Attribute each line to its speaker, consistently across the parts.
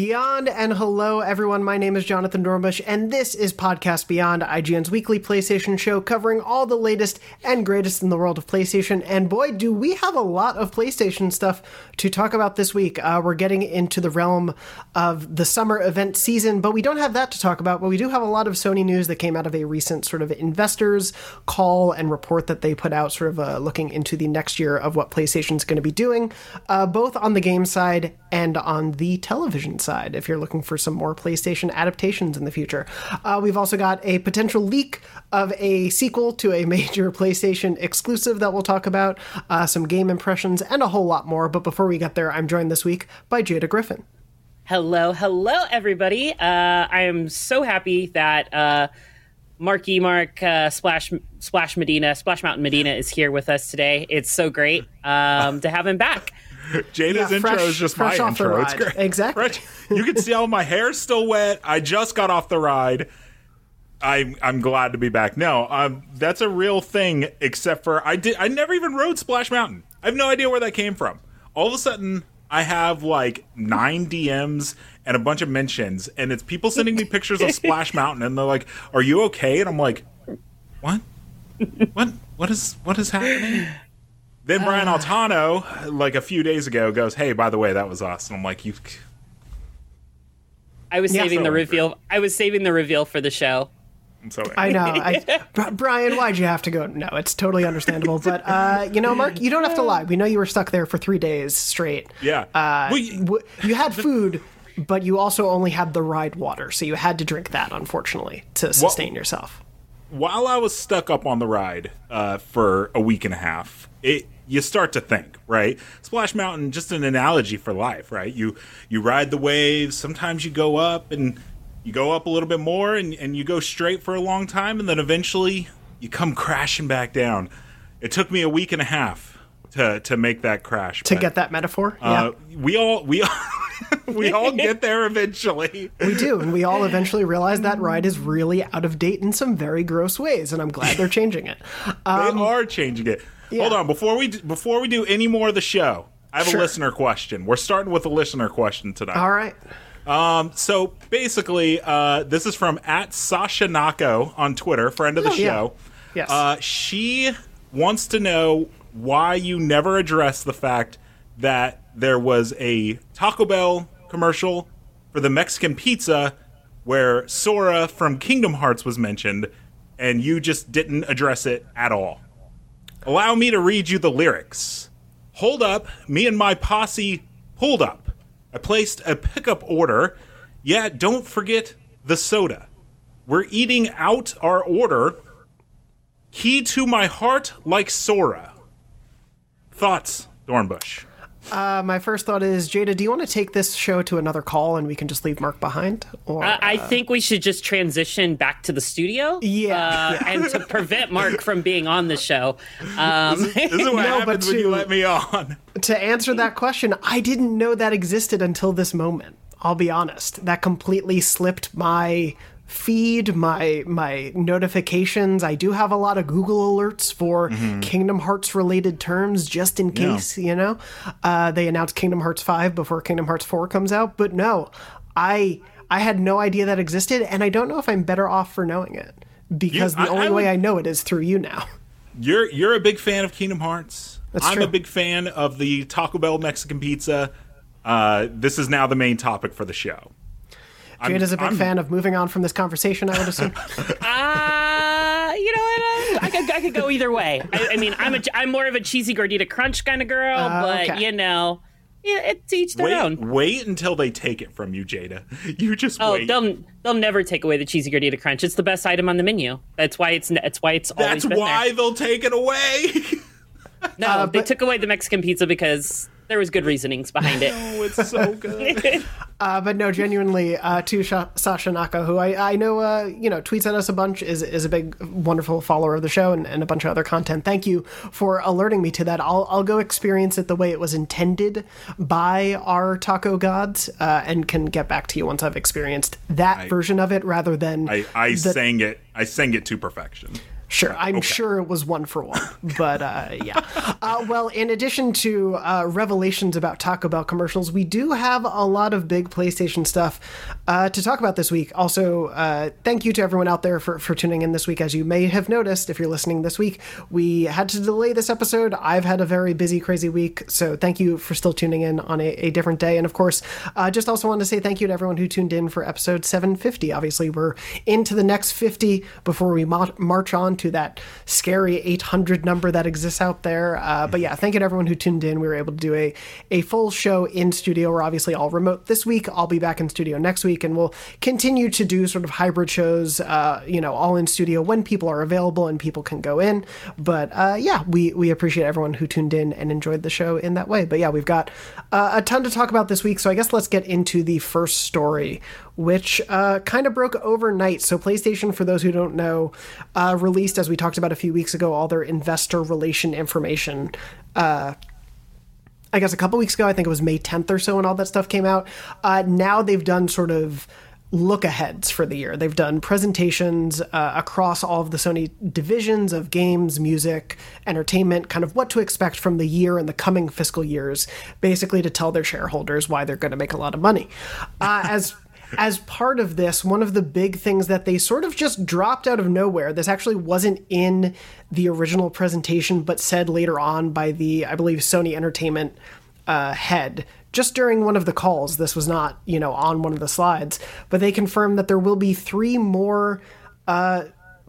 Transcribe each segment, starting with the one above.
Speaker 1: Beyond and hello everyone, my name is Jonathan Dornbush and this is Podcast Beyond, IGN's weekly PlayStation show covering all the latest and greatest in the world of PlayStation. And boy, do we have a lot of PlayStation stuff to talk about this week. Uh, we're getting into the realm of the summer event season, but we don't have that to talk about. But we do have a lot of Sony news that came out of a recent sort of investors call and report that they put out, sort of uh, looking into the next year of what PlayStation's going to be doing, uh, both on the game side and on the television side, if you're looking for some more PlayStation adaptations in the future. Uh, we've also got a potential leak of a sequel to a major PlayStation exclusive that we'll talk about, uh, some game impressions, and a whole lot more. But before we get there, I'm joined this week by Jada Griffin.
Speaker 2: Hello, hello, everybody. Uh, I am so happy that uh, Marky Mark uh, Splash Splash Medina Splash Mountain Medina is here with us today. It's so great um, to have him back.
Speaker 3: Jada's
Speaker 1: Yeah,
Speaker 3: intro
Speaker 1: fresh-
Speaker 3: is just my intro. It's great.
Speaker 1: Exactly.
Speaker 3: Fresh- You can see all my hair's still wet. I just got off the ride. I'm I'm glad to be back. No, um, that's a real thing. Except for I did I never even rode Splash Mountain. I have no idea where that came from. All of a sudden, I have like nine DMs and a bunch of mentions, and it's people sending me pictures of Splash Mountain, and they're like, "Are you okay?" And I'm like, "What? What? What is what is happening?" Then Brian Altano, like a few days ago, goes, "Hey, by the way, that was us." And I'm like, "You."
Speaker 2: I was
Speaker 1: Yeah.
Speaker 2: saving the
Speaker 3: So
Speaker 2: reveal. I was saving the reveal for the show.
Speaker 3: I'm so
Speaker 1: I know. I, Brian, why'd you have to go? No, it's totally understandable. But, uh, you know, Mark, you don't have to lie. We know you were stuck there for three days straight.
Speaker 3: Yeah.
Speaker 1: Uh,
Speaker 3: Well, you-
Speaker 1: you had food, but you also only had the ride water. So you had to drink that, unfortunately, to sustain yourself.
Speaker 3: while I was stuck up on the ride uh, for a week and a half, it you start to think, right? Splash Mountain, just an analogy for life, right? You you ride the waves. Sometimes you go up and you go up a little bit more, and, and you go straight for a long time, and then eventually you come crashing back down. It took me a week and a half to to make that crash.
Speaker 1: To
Speaker 3: but,
Speaker 1: get that metaphor?
Speaker 3: uh, we all we all we all get there eventually.
Speaker 1: We do, and we all eventually realize that ride is really out of date in some very gross ways, and I'm glad they're changing it.
Speaker 3: They
Speaker 1: Um,
Speaker 3: are changing it. Hold on, before we d- before we do any more of the show, I have
Speaker 1: Sure.
Speaker 3: a listener question. We're starting with a listener question tonight.
Speaker 1: all right.
Speaker 3: So basically, uh, this is from at Sasha Nako on Twitter, friend of the
Speaker 1: Oh, yeah.
Speaker 3: show.
Speaker 1: Yes.
Speaker 3: Uh, she wants to know why you never addressed the fact that there was a Taco Bell commercial for the Mexican pizza where Sora from Kingdom Hearts was mentioned, and you just didn't address it at all. Allow me to read you the lyrics. Hold up, me and my posse pulled up. I placed a pickup order. Yeah, don't forget the soda. We're eating out our order. Key to my heart like Sora. Thoughts, Dornbush?
Speaker 1: Uh, my first thought is, Jada, do you want to take this show to another call and we can just leave Mark behind? Or
Speaker 2: I, I think we should just transition back to the studio.
Speaker 1: Yeah.
Speaker 2: uh, and to prevent Mark from being on the show. Um,
Speaker 3: This is what
Speaker 1: No, but
Speaker 3: happens when you let me on.
Speaker 1: to answer that question, I didn't know that existed until this moment. I'll be honest. That completely slipped my feed, my my notifications. I do have a lot of Google alerts for Kingdom Hearts related terms just in case, you know. Uh, they announced Kingdom Hearts 5 before Kingdom Hearts 4 comes out, but no. I I had no idea that existed and I don't know if I'm better off for knowing it because
Speaker 3: You-
Speaker 1: the
Speaker 3: I-
Speaker 1: only
Speaker 3: I
Speaker 1: way I know it is through you now.
Speaker 3: You're you're a big fan of Kingdom Hearts.
Speaker 1: That's
Speaker 3: I'm
Speaker 1: true.
Speaker 3: a big fan of the Taco Bell Mexican pizza. Uh, this is now the main topic for the show. I'm-
Speaker 1: Jade is a big
Speaker 3: I'm-
Speaker 1: fan of moving on from this conversation, I would assume.
Speaker 2: Uh, you know what? Uh, I could I could go either way. I, I mean, I'm a I'm more of a cheesy gordita crunch kind of girl, but
Speaker 1: okay.
Speaker 2: you know, yeah, it's each their
Speaker 3: Wait,
Speaker 2: own.
Speaker 3: wait until they take it from you, Jada. You just
Speaker 2: Oh,
Speaker 3: wait.
Speaker 2: they'll they'll never take away the cheesy gordita crunch. It's the best item on the menu. That's why it's that's why it's always
Speaker 3: That's
Speaker 2: been
Speaker 3: why they'll take it away.
Speaker 2: there. No, they
Speaker 1: but-
Speaker 2: took away the Mexican pizza because there was good reasonings behind it.
Speaker 3: oh, it's so good.
Speaker 1: Uh, but no, genuinely, uh, to Sha- Sasha Naka, who I, I know, uh, you know, tweets at us a bunch, is is a big, wonderful follower of the show and, and a bunch of other content. Thank you for alerting me to that. I'll I'll go experience it the way it was intended by our taco gods, uh, and can get back to you once I've experienced that version of it, rather than
Speaker 3: I, I
Speaker 1: the-
Speaker 3: sang it. I sang it to perfection.
Speaker 1: Sure, I'm sure it was one for one, but uh, yeah. Uh, well, in addition to uh, revelations about Taco Bell commercials, we do have a lot of big PlayStation stuff uh, to talk about this week. Also, uh, thank you to everyone out there for, for tuning in this week. As you may have noticed, if you're listening this week, we had to delay this episode. I've had a very busy, crazy week, so thank you for still tuning in on a, a different day. And of course, uh, just also wanted to say thank you to everyone who tuned in for episode 750. Obviously, we're into the next 50 before we ma- march on to that scary 800 number that exists out there. Uh, but yeah, thank you to everyone who tuned in. We were able to do a, a full show in studio. We're obviously all remote this week. I'll be back in studio next week, and we'll continue to do sort of hybrid shows, uh, you know, all in studio when people are available and people can go in. But uh, yeah, we, we appreciate everyone who tuned in and enjoyed the show in that way. But yeah, we've got uh, a ton to talk about this week. So I guess let's get into the first story, which uh, kind of broke overnight. So, PlayStation, for those who don't know, uh, released, as we talked about a few weeks ago, all their investor relation information. Uh, I guess a couple weeks ago, I think it was May 10th or so, and all that stuff came out. Uh, now they've done sort of look aheads for the year. They've done presentations uh, across all of the Sony divisions of games, music, entertainment, kind of what to expect from the year and the coming fiscal years, basically to tell their shareholders why they're going to make a lot of money. Uh, as as part of this, one of the big things that they sort of just dropped out of nowhere, this actually wasn't in the original presentation, but said later on by the, I believe, Sony Entertainment uh, head, just during one of the calls. This was not, you know, on one of the slides, but they confirmed that there will be three more. Uh,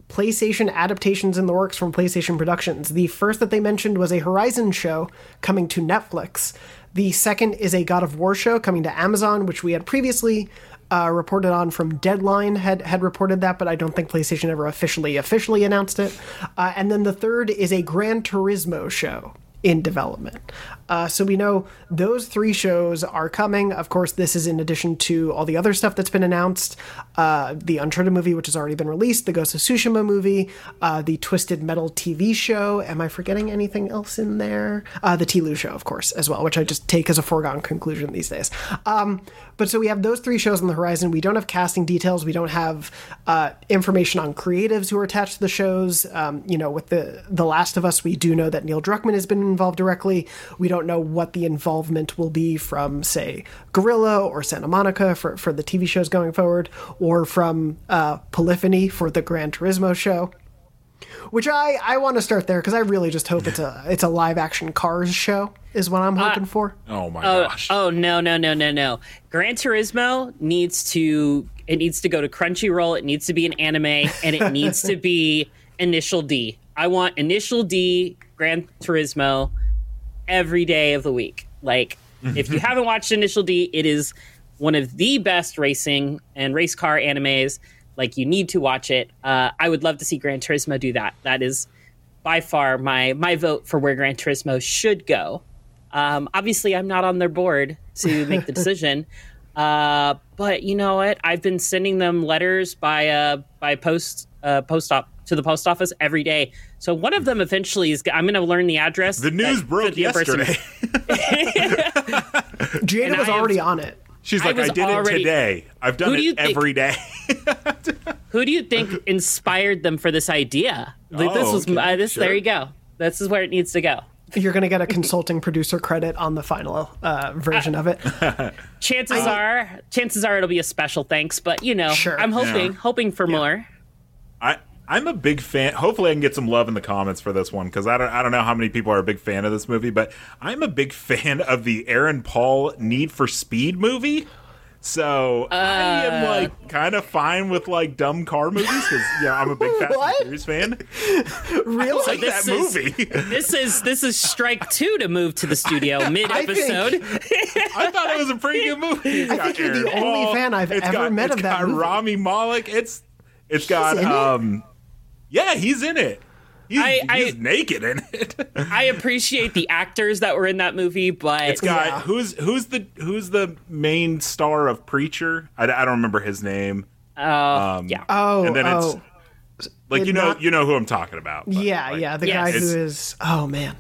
Speaker 1: PlayStation adaptations in the works from PlayStation Productions. The first that they mentioned was a Horizon show coming to Netflix. The second is a God of War show coming to Amazon, which we had previously uh, reported on from Deadline had had reported that, but I don't think PlayStation ever officially officially announced it. Uh, and then the third is a Gran Turismo show in development. Uh, so we know those three shows are coming. Of course, this is in addition to all the other stuff that's been announced uh, the Uncharted movie, which has already been released, the Ghost of Tsushima movie, uh, the Twisted Metal TV show. Am I forgetting anything else in there? Uh, the Tilu show, of course, as well, which I just take as a foregone conclusion these days. Um, but so we have those three shows on the horizon. We don't have casting details. We don't have uh, information on creatives who are attached to the shows. Um, you know, with the The Last of Us, we do know that Neil Druckmann has been involved directly. We don't know what the involvement will be from, say, Guerrilla or Santa Monica for, for the TV shows going forward, or from uh, Polyphony for the Gran Turismo show. Which I, I want to start there because I really just hope it's a it's a live action Cars show is what I'm uh, hoping for.
Speaker 3: Oh my
Speaker 2: Oh,
Speaker 3: gosh.
Speaker 2: oh no no no no no! Gran Turismo needs to it needs to go to Crunchyroll. It needs to be an anime, and it needs to be Initial D. I want Initial D Gran Turismo every day of the week. Like if you haven't watched Initial D, it is one of the best racing and race car animes. Like you need to watch it. Uh, I would love to see Gran Turismo do that. That is by far my my vote for where Gran Turismo should go. Um, obviously, I'm not on their board to make the decision, uh, but you know what? I've been sending them letters by uh, by post uh, post op to the post office every day. So one of them eventually is. I'm going to learn the address.
Speaker 3: the news broke
Speaker 2: the person-
Speaker 3: yesterday.
Speaker 1: Jada
Speaker 2: And
Speaker 1: was
Speaker 2: I have-
Speaker 1: already on it.
Speaker 3: She's
Speaker 2: I
Speaker 3: like, I,
Speaker 2: was
Speaker 3: did
Speaker 2: already-
Speaker 3: it today. I've done
Speaker 2: do
Speaker 3: it
Speaker 2: think-
Speaker 3: every day.
Speaker 2: Who do you think inspired them for this idea? Like, this
Speaker 3: Oh,
Speaker 2: was
Speaker 3: okay,
Speaker 2: uh, this.
Speaker 3: sure.
Speaker 2: There you go. This is where it needs to go.
Speaker 1: You're going to get a consulting producer credit on the final uh, version of it.
Speaker 2: Chances are, chances are, it'll be a special thanks. But you know,
Speaker 1: Sure.
Speaker 2: I'm hoping,
Speaker 3: Yeah.
Speaker 2: hoping for more.
Speaker 3: I I'm a big fan. Hopefully, I can get some love in the comments for this one because I don't I don't know how many people are a big fan of this movie, but I'm a big fan of the Aaron Paul Need for Speed movie. So I am
Speaker 2: Uh.
Speaker 3: like kind of fine with like dumb car movies because yeah, I'm a big Fast
Speaker 1: What?
Speaker 3: and Furious fan.
Speaker 1: Really?
Speaker 3: like that
Speaker 2: this is-
Speaker 3: movie.
Speaker 2: This is this is strike two to move to the studio mid episode.
Speaker 3: I thought it was a pretty good movie. It's
Speaker 1: I think you're the
Speaker 3: Aaron
Speaker 1: only
Speaker 3: Paul,
Speaker 1: fan I've
Speaker 3: it's
Speaker 1: ever
Speaker 3: got-
Speaker 1: met of that
Speaker 3: got
Speaker 1: movie.
Speaker 3: Rami Malek. It's it's got
Speaker 1: um. it?
Speaker 3: Um yeah, he's in it. He's,
Speaker 2: I- I-
Speaker 3: he's naked in it.
Speaker 2: I appreciate the actors that were in that movie, but
Speaker 3: It's got
Speaker 1: Yeah.
Speaker 3: who's who's the who's the main star of Preacher? I, I don't remember his name.
Speaker 2: uh, yeah.
Speaker 1: Oh,
Speaker 3: and then
Speaker 1: oh.
Speaker 3: it's like
Speaker 1: Did
Speaker 3: you know
Speaker 1: not-
Speaker 3: you know who I'm talking about. but,
Speaker 1: yeah,
Speaker 3: like,
Speaker 1: yeah. The
Speaker 2: Yes.
Speaker 1: guy who is. Oh, man.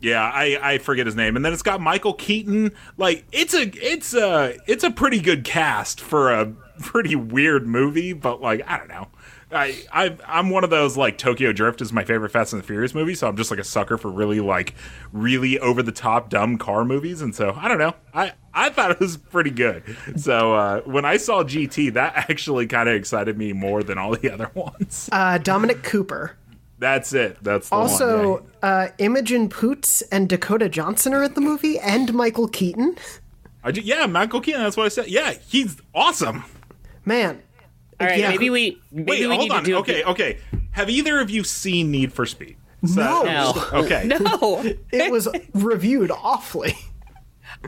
Speaker 3: yeah. I I forget his name. And then it's got Michael Keaton. Like it's a it's a it's a pretty good cast for a pretty weird movie. But like I don't know. I, I I'm one of those like Tokyo Drift is my favorite Fast and the Furious movie, so I'm just like a sucker for really like really over the top dumb car movies, and so I don't know. I I thought it was pretty good. So uh, when I saw GT, that actually kind of excited me more than all the other ones.
Speaker 1: Uh, Dominic Cooper.
Speaker 3: That's it. That's the
Speaker 1: Also,
Speaker 3: one. yeah.
Speaker 1: uh, Imogen Poots and Dakota Johnson are at the movie, and Michael Keaton.
Speaker 3: I yeah, Michael Keaton. That's what I said. Yeah, he's awesome.
Speaker 1: Man.
Speaker 2: All right,
Speaker 1: Yeah.
Speaker 2: maybe we maybe
Speaker 3: Wait,
Speaker 2: we
Speaker 3: hold
Speaker 2: need
Speaker 3: on.
Speaker 2: to do a-
Speaker 3: okay, okay. Have either of you seen Need for Speed? So-
Speaker 1: No.
Speaker 2: No.
Speaker 3: Okay.
Speaker 2: No,
Speaker 1: It was reviewed awfully.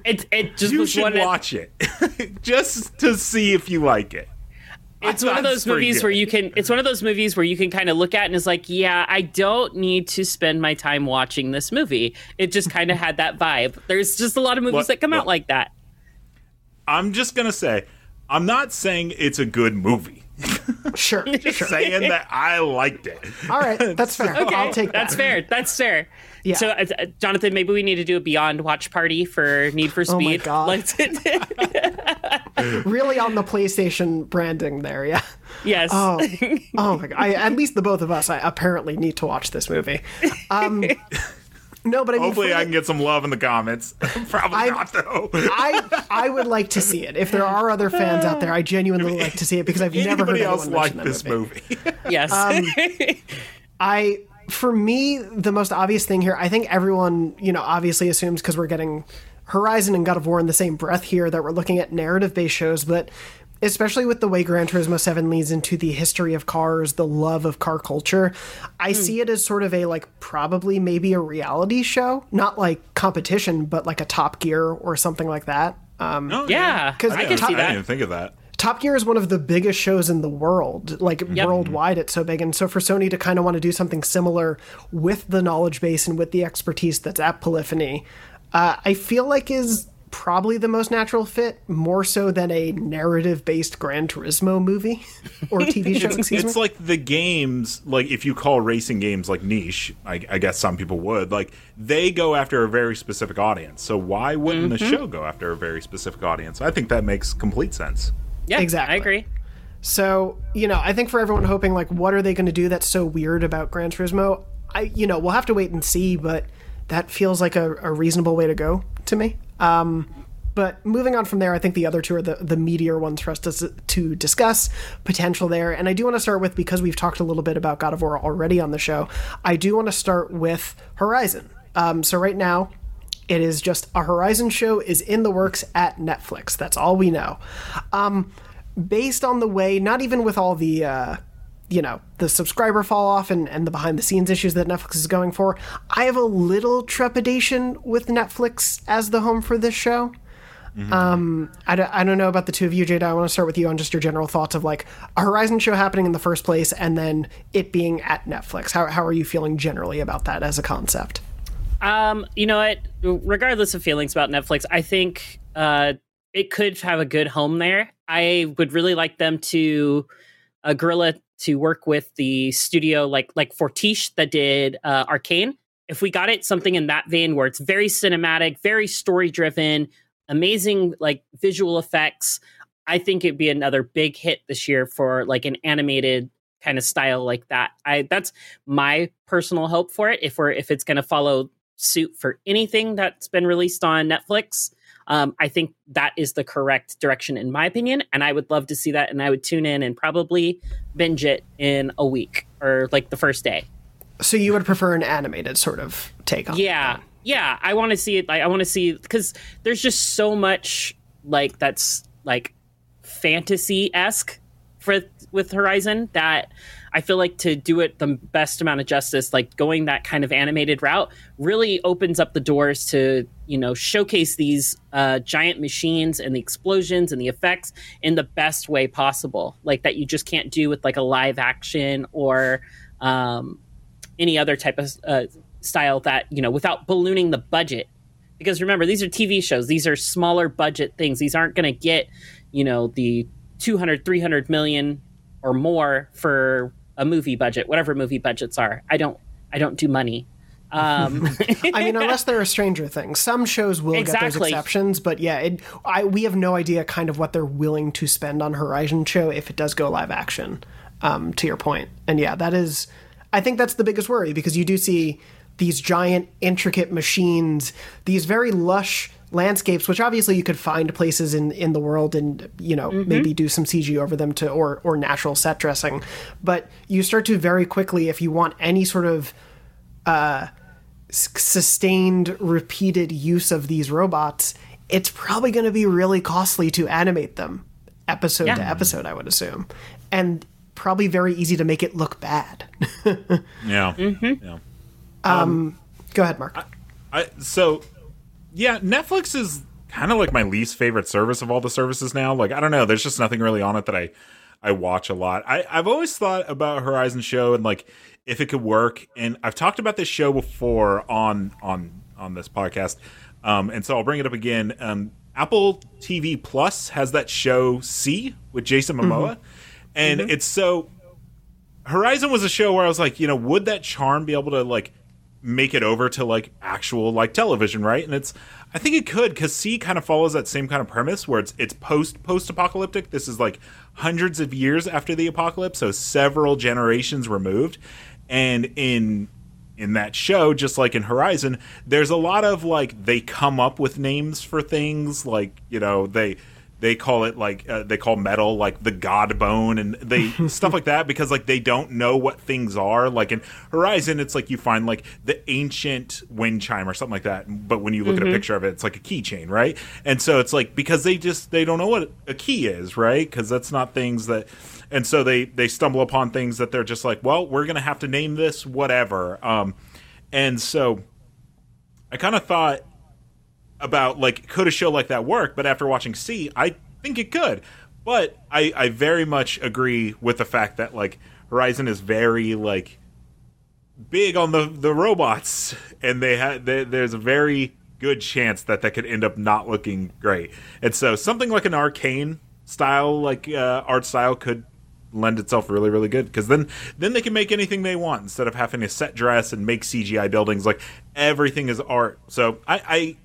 Speaker 2: it it just
Speaker 3: You
Speaker 2: was
Speaker 3: should
Speaker 2: one.
Speaker 3: watch it just to see if you like it.
Speaker 2: It's one of those movies
Speaker 3: good.
Speaker 2: where you can. It's one of those movies where you can kind of look at and is like, yeah, I don't need to spend my time watching this movie. It just kind of had that vibe. There's just a lot of movies
Speaker 3: What-
Speaker 2: that come out like that.
Speaker 3: I'm just gonna say, I'm not saying it's a good movie.
Speaker 1: Sure. sure.
Speaker 3: saying that I liked it.
Speaker 1: All right, that's fair.
Speaker 2: Okay,
Speaker 1: I'll take that.
Speaker 2: that's fair. That's fair.
Speaker 1: Yeah.
Speaker 2: So, uh, uh, Jonathan, maybe we need to do a Beyond Watch Party for Need for Speed.
Speaker 1: Oh my
Speaker 2: Speed.
Speaker 1: God. Really on the PlayStation branding there, yeah.
Speaker 2: yes.
Speaker 1: Oh, oh my god! I, at least the both of us, I apparently need to watch this movie. Um, no, but I mean,
Speaker 3: Hopefully, I can get some love in the comments. Probably
Speaker 1: I-
Speaker 3: not though.
Speaker 1: I I would like to see it. If there are other fans out there, I genuinely like to see it because I've never heard
Speaker 3: Anybody
Speaker 1: anyone
Speaker 3: else like this
Speaker 1: movie.
Speaker 3: movie?
Speaker 2: yes.
Speaker 1: um, I for me the most obvious thing here, I think everyone you know obviously assumes because we're getting Horizon and God of War in the same breath here that we're looking at narrative based shows, but especially with the way Gran Turismo 7 leads into the history of cars, the love of car culture, I see it as sort of a like probably maybe a reality show, not like competition, but like a Top Gear or something like that. Um,
Speaker 3: No,
Speaker 2: yeah,
Speaker 1: 'Cause
Speaker 2: I
Speaker 3: I
Speaker 2: can
Speaker 3: didn't,
Speaker 2: see
Speaker 3: I didn't even think of that.
Speaker 1: Top Gear is one of the biggest shows in the world, like worldwide. It's so big, and so for Sony to kind of want to do something similar with the knowledge base and with the expertise that's at Polyphony, uh, I feel like is probably the most natural fit, more so than a narrative-based Gran Turismo movie or TV show. excuse
Speaker 3: It's
Speaker 1: me.
Speaker 3: like the games, like if you call racing games like niche, I, I guess some people would. Like they go after a very specific audience. So why wouldn't the mm-hmm. show go after a very specific audience? I think that makes complete sense.
Speaker 2: Yeah,
Speaker 1: Exactly.
Speaker 2: I agree.
Speaker 1: So, you know, I think for everyone hoping, like, what are they going to do that's so weird about Gran Turismo? I, you know, we'll have to wait and see, but that feels like a, a reasonable way to go to me. Um, but moving on from there, I think the other two are the, the meteor ones for us to, to discuss potential there. And I do want to start with, because we've talked a little bit about God of War already on the show, I do want to start with Horizon. Um, so right now, it is just a Horizon show is in the works at Netflix. That's all we know. Um, based on the way, not even with all the, uh, you know, the subscriber fall off and, and the behind the scenes issues that Netflix is going for, I have a little trepidation with Netflix as the home for this show. Um, I don't, don't know about the two of you, Jada. I want to start with you on just your general thoughts of like a Horizon show happening in the first place and then it being at Netflix. How, how are you feeling generally about that as a concept?
Speaker 2: Um, you know what? Regardless of feelings about Netflix, I think uh, it could have a good home there. I would really like them to uh, Guerrilla to work with the studio like like Fortiche that did uh, Arcane. If we got it something in that vein where it's very cinematic, very story driven, amazing like visual effects, I think it'd be another big hit this year for like an animated kind of style like that. I that's my personal hope for it. If we're if it's going to follow suit for anything that's been released on Netflix, um, I think that is the correct direction in my opinion, and I would love to see that. And I would tune in and probably binge it in a week or like the first day.
Speaker 1: So you would prefer an animated sort of take on
Speaker 2: Yeah,
Speaker 1: then?
Speaker 2: yeah. I want to see it. Like I want to see because there's just so much like that's like fantasy esque for with Horizon that I feel like to do it the best amount of justice, like going that kind of animated route, really opens up the doors to you know showcase these uh, giant machines and the explosions and the effects in the best way possible, like that you just can't do with like a live action or um, any other type of uh, style that you know without ballooning the budget. Because remember these are tv shows. These are smaller budget things. These aren't going to get you know the 200 300 million or more for a movie budget whatever movie budgets are i don't i don't do money um
Speaker 1: I mean, unless there are a Stranger Things, some shows will get those exceptions. But yeah, it, I we have no idea kind of what they're willing to spend on Horizon show if it does go live action. Um, to your point, and yeah, that is, I think that's the biggest worry because you do see these giant, intricate machines, these very lush landscapes, which obviously you could find places in, in the world and you know maybe do some CG over them to or or natural set dressing, but you start to very quickly if you want any sort of uh, s- sustained, repeated use of these robots, it's probably going to be really costly to animate them episode
Speaker 2: Yeah.
Speaker 1: to episode. I would assume, and probably very easy to make it look bad.
Speaker 3: Yeah.
Speaker 2: Mm-hmm.
Speaker 3: Yeah.
Speaker 1: Go ahead, Mark.
Speaker 3: I so yeah, Netflix is kind of like my least favorite service of all the services now. Like I don't know, there's just nothing really on it that I I watch a lot. I I've always thought about Horizon show and like if it could work and I've talked about this show before on on on this podcast. Um and so I'll bring it up again. Um Apple TV Plus has that show See with Jason Momoa. And it's so Horizon was a show where I was like, you know, would that charm be able to like make it over to like actual like television, right? And it's I think it could because See kind of follows that same kind of premise where it's it's post post apocalyptic. This is like hundreds of years after the apocalypse, so several generations removed. And in in that show, just like in Horizon, there's a lot of like they come up with names for things, like you know they they call it like uh, they call metal like the god bone and they stuff like that because like they don't know what things are. Like in horizon it's like you find like the ancient wind chime or something like that but when you look at a picture of it it's like a keychain right? And so it's like because they just they don't know what a key is right? Because that's not things that and so they they stumble upon things that they're just like well we're gonna have to name this whatever. Um and so i kind of thought about like could a show like that work? But after watching See i think it could. But i i very much agree with the fact that like horizon is very like big on the the robots and they had there's a very good chance that that could end up not looking great. And so something like an arcane style like uh, art style could lend itself really really good because then then they can make anything they want instead of having to set dress and make cgi buildings. Like everything is art. So i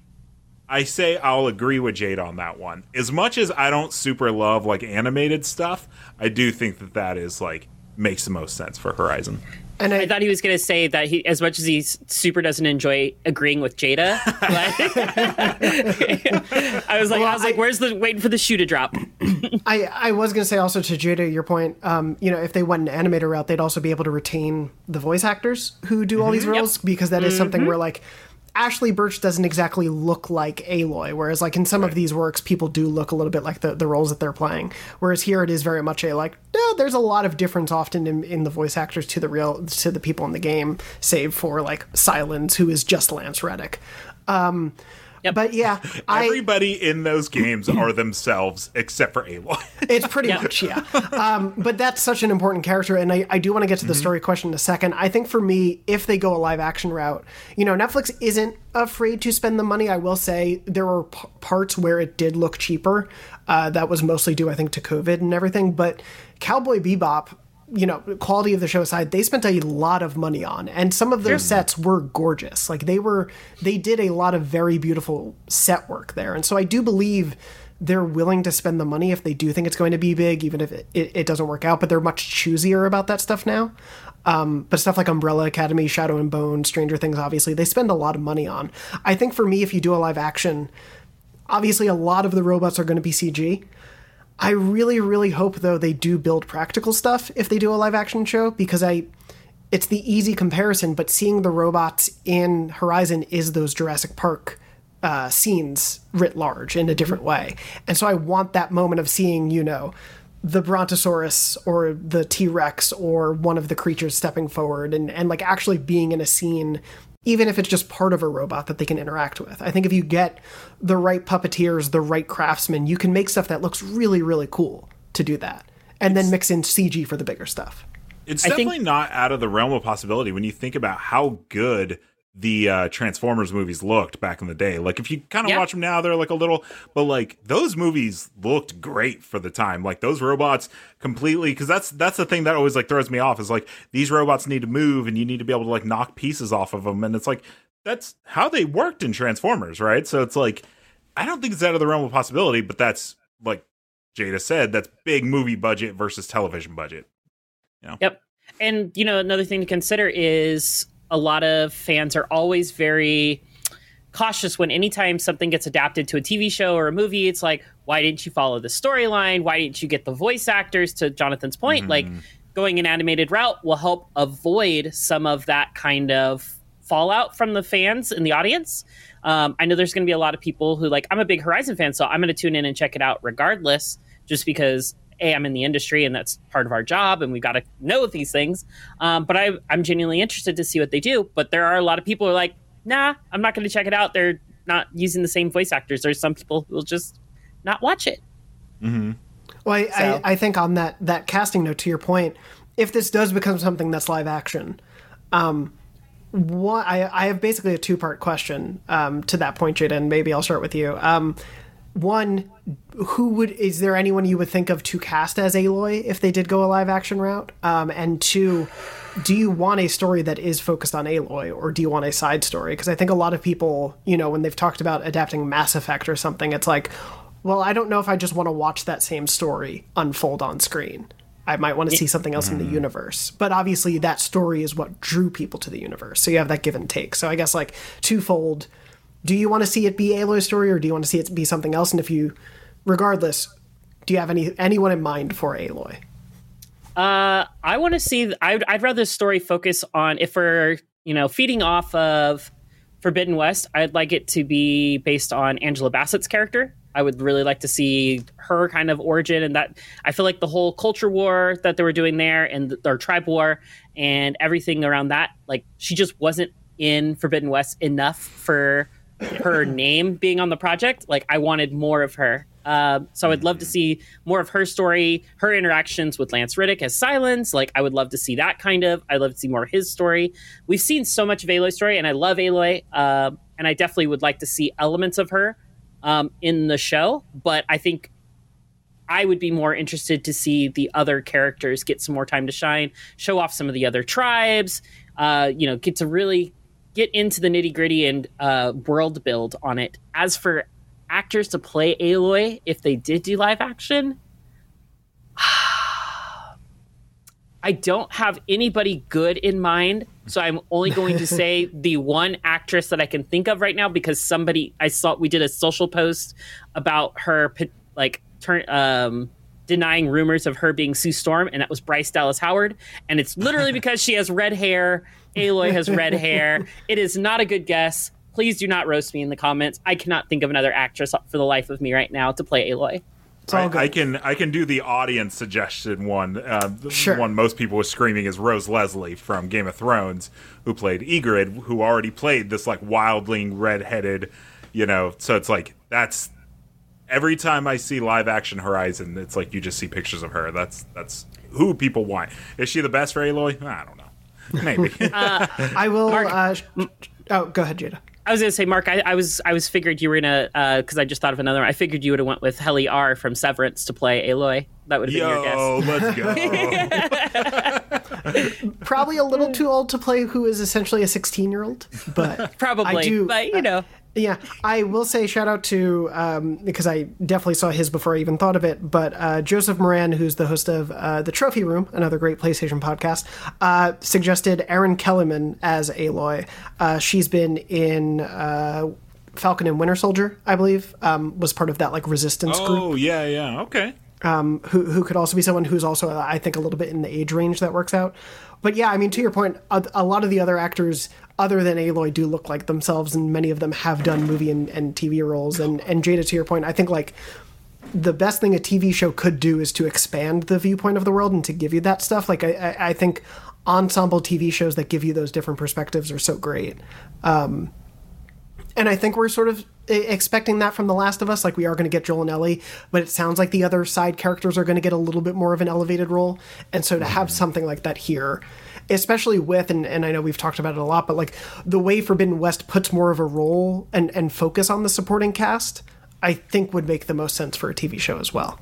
Speaker 3: i I say I'll agree with Jade on that one. As much as I don't super love like animated stuff, I do think that that is like makes the most sense for Horizon.
Speaker 1: And I,
Speaker 2: I thought he was going to say that he, as much as he super doesn't enjoy agreeing with Jada, like, I was like,
Speaker 1: Well,
Speaker 2: I was like,
Speaker 1: I-
Speaker 2: where's the waiting for the shoe to drop?
Speaker 1: I, I was going to say also to Jada, your point, um, you know, if they went an animator route, they'd also be able to retain the voice actors who do all these roles because that is something where like Ashly Burch doesn't exactly look like Aloy, whereas like in some of these works, people do look a little bit like the, the roles that they're playing. Whereas here it is very much a like, no, there's a lot of difference often in, in the voice actors to the real to the people in the game, save for like Silence, who is just Lance Reddick. Um,
Speaker 2: Yep.
Speaker 1: But yeah, I
Speaker 3: Everybody in those games are themselves except for Aloy.
Speaker 1: It's pretty much, yeah. Um, but that's such an important character, and I, I do want to get to the story question in a second. I think for me, if they go a live action route, you know, Netflix isn't afraid to spend the money. I will say there were p- parts where it did look cheaper. Uh, that was mostly due, I think, to COVID and everything. But Cowboy Bebop, you know, quality of the show aside, they spent a lot of money on, and some of those sets were gorgeous. Like they were, they did a lot of very beautiful set work there, and so I do believe they're willing to spend the money if they do think it's going to be big, even if it, it, it doesn't work out. But they're much choosier about that stuff now. Um, but stuff like Umbrella Academy, Shadow and Bone, Stranger Things, obviously, they spend a lot of money on. I think for me, if you do a live action, obviously a lot of the robots are going to be CG. I really, really hope though they do build practical stuff if they do a live action show because I it's the easy comparison, but seeing the robots in Horizon is those Jurassic Park uh, scenes writ large in a different way. And so I want that moment of seeing, you know, the Brontosaurus or the T Rex or one of the creatures stepping forward and, and like actually being in a scene, even if it's just part of a robot that they can interact with. I think if you get the right puppeteers, the right craftsmen, you can make stuff that looks really, really cool to do that. And then mix in CG for the bigger stuff.
Speaker 3: It's
Speaker 2: I think-
Speaker 3: definitely not out of the realm of possibility when you think about how good the uh, Transformers movies looked back in the day. Like if you kind of
Speaker 2: Yeah.
Speaker 3: watch them now, they're like a little, but like those movies looked great for the time. Like those robots completely, because that's that's the thing that always like throws me off is like these robots need to move and you need to be able to like knock pieces off of them, and it's like that's how they worked in Transformers, right? So it's like I don't think it's out of the realm of possibility, but that's like Jada said, that's big movie budget versus television budget. You know?
Speaker 2: Yep. And you know, another thing to consider is a lot of fans are always very cautious when anytime something gets adapted to a TV show or a movie, it's like, why didn't you follow the storyline? Why didn't you get the voice actors? To Jonathan's point,
Speaker 3: Mm-hmm.
Speaker 2: like going an animated route will help avoid some of that kind of fallout from the fans in the audience. Um, I know there's going to be a lot of people who like I'm a big Horizon fan, so I'm going to tune in and check it out regardless, just because a I'm in the industry and that's part of our job, and we've got to know these things. Um, but I, I'm genuinely interested to see what they do. But there are a lot of people who are like, Nah, I'm not going to check it out. They're not using the same voice actors. There's some people who will just not watch it.
Speaker 1: Well, I,
Speaker 2: So-
Speaker 1: I, I think on that that casting note, to your point, if this does become something that's live action, um, what I, I have basically a two part question um, to that point, Jaden. maybe I'll start with you. Um, one, who would is there anyone you would think of to cast as Aloy if they did go a live action route? Um, and two, do you want a story that is focused on Aloy, or do you want a side story? Because I think a lot of people, you know, when they've talked about adapting Mass Effect or something, it's like, well, I don't know if I just want to watch that same story unfold on screen. I might want to see something else in the universe. But obviously, that story is what drew people to the universe. So you have that give and take. So I guess, like, twofold do you want to see it be Aloy's story, or do you want to see it be something else? And if you, regardless, do you have any anyone in mind for Aloy?
Speaker 2: Uh, I want to see. I'd, I'd rather the story focus on if we're you know feeding off of Forbidden West. I'd like it to be based on Angela Bassett's character. I would really like to see her kind of origin, and that I feel like the whole culture war that they were doing there, and their tribe war, and everything around that. Like she just wasn't in Forbidden West enough for her name being on the project. Like I wanted more of her. Um, so I would love to see more of her story, her interactions with Lance Reddick as Silence. Like I would love to see that kind of. I'd love to see more of his story. We've seen so much of Aloy's story, and I love Aloy. Um, and I definitely would like to see elements of her um, in the show. But I think I would be more interested to see the other characters get some more time to shine, show off some of the other tribes, uh, you know, get to really get into the nitty gritty and uh, world build on it. As for actors to play Aloy, if they did do live action, I don't have anybody good in mind. So I'm only going to say the one actress that I can think of right now because somebody I saw we did a social post about her like turn um denying rumors of her being Sue Storm and that was Bryce Dallas Howard and it's literally because she has red hair. Aloy has red hair. It is not a good guess. Please do not roast me in the comments. I cannot think of another actress for the life of me right now to play Aloy.
Speaker 3: I. I can I can do the audience suggestion one. Uh, the
Speaker 1: Sure.
Speaker 3: one most people were screaming is Rose Leslie from Game of Thrones, who played Ygritte, who already played this like wildling redheaded, you know. So it's like that's every time I see live action Horizon, it's like you just see pictures of her. That's that's who people want. Is she the best for Aloy? I don't know. Maybe.
Speaker 1: I will. Uh, sh- oh, go ahead, Jada.
Speaker 2: I was gonna say, Mark. I, I was I was figured you were gonna because I just thought of another one. I figured you would have went with Helly R from Severance to play Aloy. That would have been your guess.
Speaker 3: Yo, let's go.
Speaker 1: Probably a little too old to play who is essentially a 16 year old, but
Speaker 2: Probably,
Speaker 1: I do,
Speaker 2: but you know,
Speaker 1: Yeah, I will say shout out to um, because I definitely saw his before I even thought of it. But uh, Joseph Moran, who's the host of uh, the Trophy Room, another great PlayStation podcast, uh, suggested Erin Kellyman as Aloy. Uh, she's been in uh, Falcon and Winter Soldier, I believe, um, was part of that like resistance group.
Speaker 3: oh yeah, yeah. Okay.
Speaker 1: who who could also be someone who's also I think a little bit in the age range that works out. But yeah, I mean to your point, a, a lot of the other actors other than Aloy do look like themselves, and many of them have done movie and, and TV roles. And and Jada, to your point, I think like the best thing a TV show could do is to expand the viewpoint of the world and to give you that stuff. Like I, I, I think ensemble TV shows that give you those different perspectives are so great. Um, and I think we're sort of expecting that from The Last of Us. Like we are going to get Joel and Ellie, but it sounds like the other side characters are going to get a little bit more of an elevated role. And so to have something like that here, especially with and, and I know we've talked about it a lot, but like the way Forbidden West puts more of a role and and focus on the supporting cast, I think would make the most sense for a TV show as well.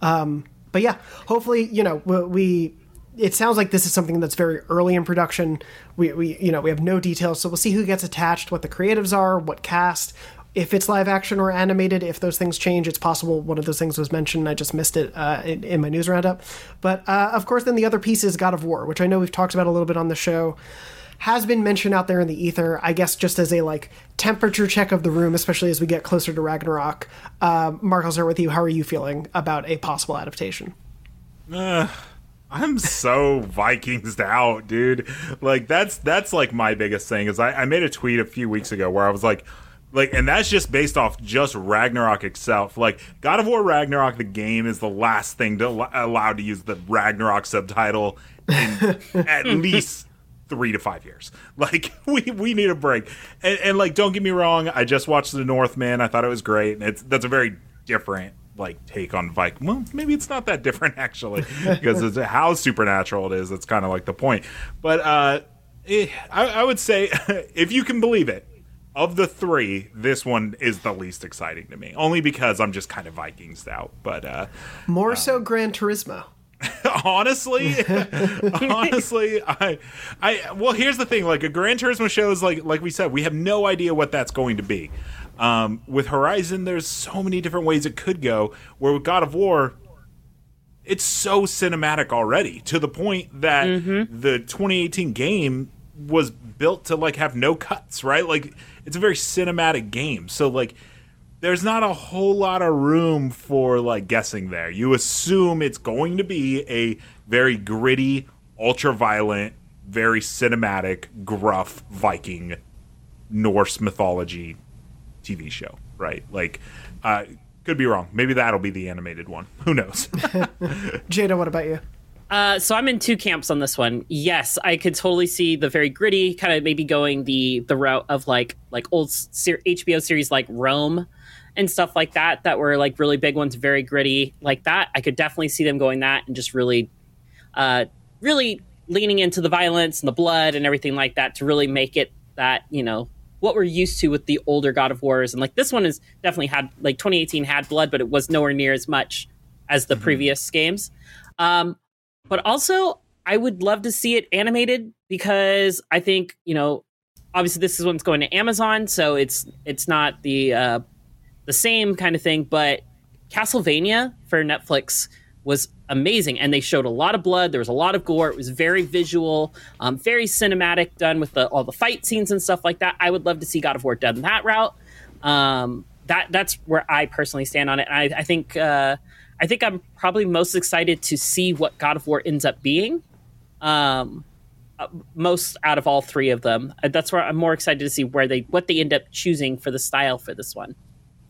Speaker 1: Um, but yeah, hopefully, you know, we, we it sounds like this is something that's very early in production. We, we, you know, we have no details, so we'll see who gets attached, what the creatives are, what cast. If it's live action or animated, if those things change, it's possible one of those things was mentioned. I just missed it uh, in, in, my news roundup. But uh, of course, then the other piece is God of War, which I know we've talked about a little bit on the show. Has been mentioned out there in the ether, I guess, just as a like temperature check of the room, especially as we get closer to Ragnarok. Uh, Mark, I'll start with you. How are you feeling about a possible adaptation?
Speaker 3: I'm so Vikings out, dude. Like that's that's like my biggest thing is I, I made a tweet a few weeks ago where I was like, like, and that's just based off just Ragnarok itself. Like, God of War Ragnarok, the game is the last thing to allowed to use the Ragnarok subtitle in at least three to five years. Like, we we need a break. And, and, like, don't get me wrong, I just watched The Northman. I thought it was great, and it's that's a very different like take on Viking. Well, maybe it's not that different actually, because it's how supernatural it is. That's kind of like the point. But uh, eh, I, I would say, if you can believe it, of the three, this one is the least exciting to me. Only because I'm just kind of Vikings out. But uh,
Speaker 1: more um, so, Gran Turismo.
Speaker 3: honestly, honestly, I, I, well, here's the thing: like a Gran Turismo show is like, like we said, we have no idea what that's going to be. Um, with Horizon, there's so many different ways it could go. Where with God of War, it's so cinematic already to the point that mm-hmm. the 2018 game was built to like have no cuts, right? Like it's a very cinematic game. So like there's not a whole lot of room for like guessing there. You assume it's going to be a very gritty, ultra violent, very cinematic, gruff Viking Norse mythology TV show, right? Like uh could be wrong. Maybe that'll be the animated one. Who knows?
Speaker 1: Jada, what about you?
Speaker 2: Uh, so I'm in two camps on this one. Yes, I could totally see the very gritty, kind of maybe going the the route of like like old ser- HBO series like Rome and stuff like that that were like really big ones, very gritty like that. I could definitely see them going that and just really, uh, really leaning into the violence and the blood and everything like that to really make it that you know what we're used to with the older God of Wars. And like this one has definitely had like 2018 had blood, but it was nowhere near as much as the mm-hmm. previous games. Um, but also, I would love to see it animated because I think you know, obviously this is one's going to Amazon, so it's it's not the uh, the same kind of thing. But Castlevania for Netflix was amazing, and they showed a lot of blood. There was a lot of gore. It was very visual, um, very cinematic, done with the, all the fight scenes and stuff like that. I would love to see God of War done that route. Um, that that's where I personally stand on it. And I, I think. Uh, I think I'm probably most excited to see what God of War ends up being. Um, uh, most out of all three of them. Uh, that's where I'm more excited to see where they what they end up choosing for the style for this one.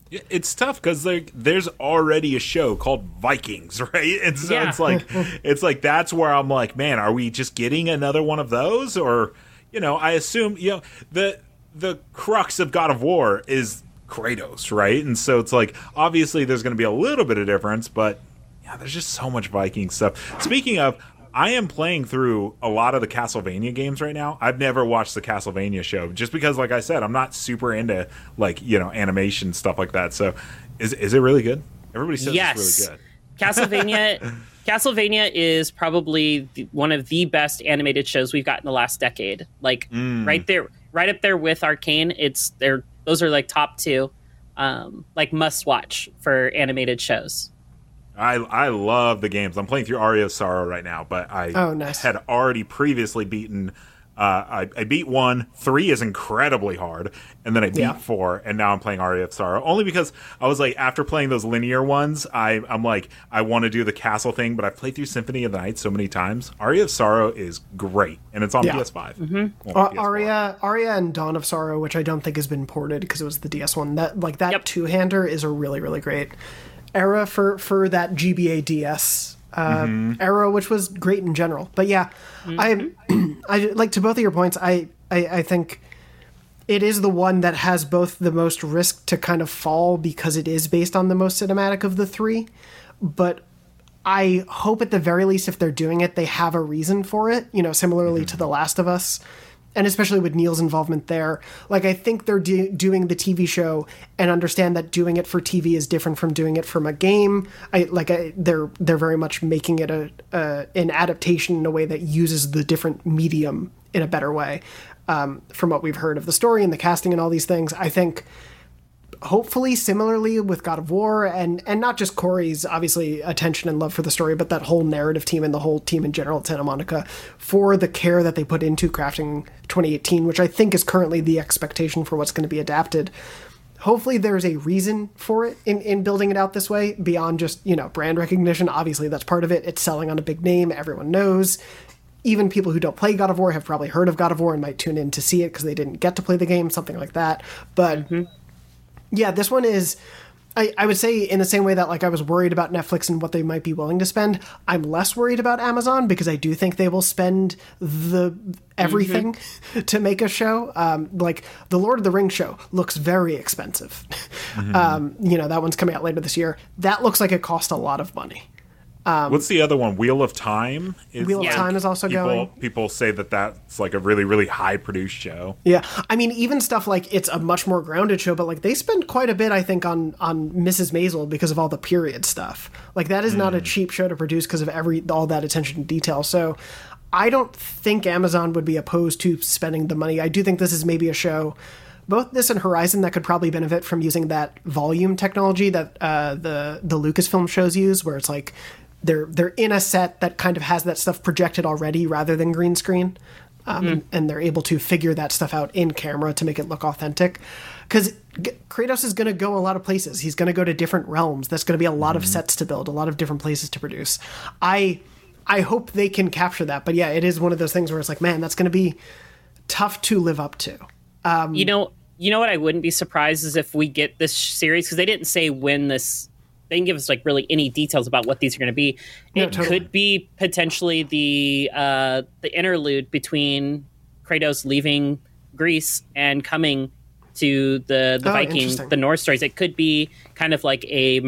Speaker 3: It's tough because like there's already a show called Vikings, right? And so yeah. it's like it's like that's where I'm like, man, are we just getting another one of those, or you know, I assume you know the the crux of God of War is Kratos, right? And so it's like obviously there's going to be a little bit of difference, but yeah, there's just so much Viking stuff. Speaking of, I am playing through a lot of the Castlevania games right now. I've never watched the Castlevania show just because, like I said, I'm not super into like you know animation stuff like that. So, is is it really good? Everybody says yes. it's really good.
Speaker 2: Castlevania. Castlevania is probably the, one of the best animated shows we've got in the last decade. Like mm. right there, right up there with Arcane. It's they're those are like top two, um, like must watch for animated shows.
Speaker 3: I I love the games. I'm playing through Aria of Sorrow right now, but I oh, nice. had already previously beaten uh, I, I, beat one. Three is incredibly hard, and then I beat yeah. four, and now I'm playing Aria of Sorrow. Only because I was like, after playing those linear ones, I, I'm like, I want to do the castle thing, but I've played through Symphony of the Night so many times. Aria of Sorrow is great, and it's on yeah. PS5.
Speaker 1: Mm-hmm. Well, uh, PS4. Aria, Aria, and Dawn of Sorrow, which I don't think has been ported because it was the DS one. That like that yep. two hander is a really really great era for for that GBA DS uh, mm-hmm. era, which was great in general. But yeah, mm-hmm. I, I like to both of your points. I, I, I think it is the one that has both the most risk to kind of fall because it is based on the most cinematic of the three. But I hope at the very least, if they're doing it, they have a reason for it. You know, similarly mm-hmm. to The Last of Us and especially with Neil's involvement there. Like I think they're do- doing the TV show and understand that doing it for TV is different from doing it from a game. I like I, they're they're very much making it a, a, an adaptation in a way that uses the different medium in a better way. Um, from what we've heard of the story and the casting and all these things, I think hopefully similarly with God of War and and not just Cory's obviously attention and love for the story, but that whole narrative team and the whole team in general at Santa Monica for the care that they put into crafting 2018, which I think is currently the expectation for what's going to be adapted. Hopefully there's a reason for it in, in building it out this way beyond just, you know, brand recognition. Obviously that's part of it. It's selling on a big name, everyone knows even people who don't play God of War have probably heard of God of War and might tune in to see it because they didn't get to play the game, something like that. But mm-hmm. Yeah, this one is. I, I would say in the same way that like I was worried about Netflix and what they might be willing to spend, I'm less worried about Amazon because I do think they will spend the everything mm-hmm. to make a show. Um, like the Lord of the Rings show looks very expensive. Mm-hmm. Um, you know that one's coming out later this year. That looks like it cost a lot of money.
Speaker 3: Um, What's the other one? Wheel of Time.
Speaker 1: Is Wheel of Time is also
Speaker 3: people,
Speaker 1: going.
Speaker 3: People say that that's like a really, really high produced show.
Speaker 1: Yeah, I mean, even stuff like it's a much more grounded show, but like they spend quite a bit, I think, on on Mrs. Maisel because of all the period stuff. Like that is mm. not a hmm. cheap show to produce because of every all that attention to detail. So. I don't think Amazon would be opposed to spending the money. I do think this is maybe a show both this and Horizon that could probably benefit from using that volume technology that uh, the the Lucasfilm shows use, where it's like they're they're in a set that kind of has that stuff projected already rather than green screen. Um, mm. and they're able to figure that stuff out in camera to make it look authentic. Because Kratos is going to go a lot of places. He's going to go to different realms. There's going to be a lot mm. of mm-hmm. sets to build, a lot of different places to produce. I I hope they can capture that. But yeah, it is one of those things where it's like, man, that's going to be tough to live up to.
Speaker 2: Um, you know, you know what? I wouldn't be surprised is if we get this series because they didn't say when this they didn't give us like really any details about what these are going to be. No, it totally. could be potentially the uh, the interlude between Kratos leaving Greece and coming to the the oh, Viking, the Norse stories. It could be kind of like a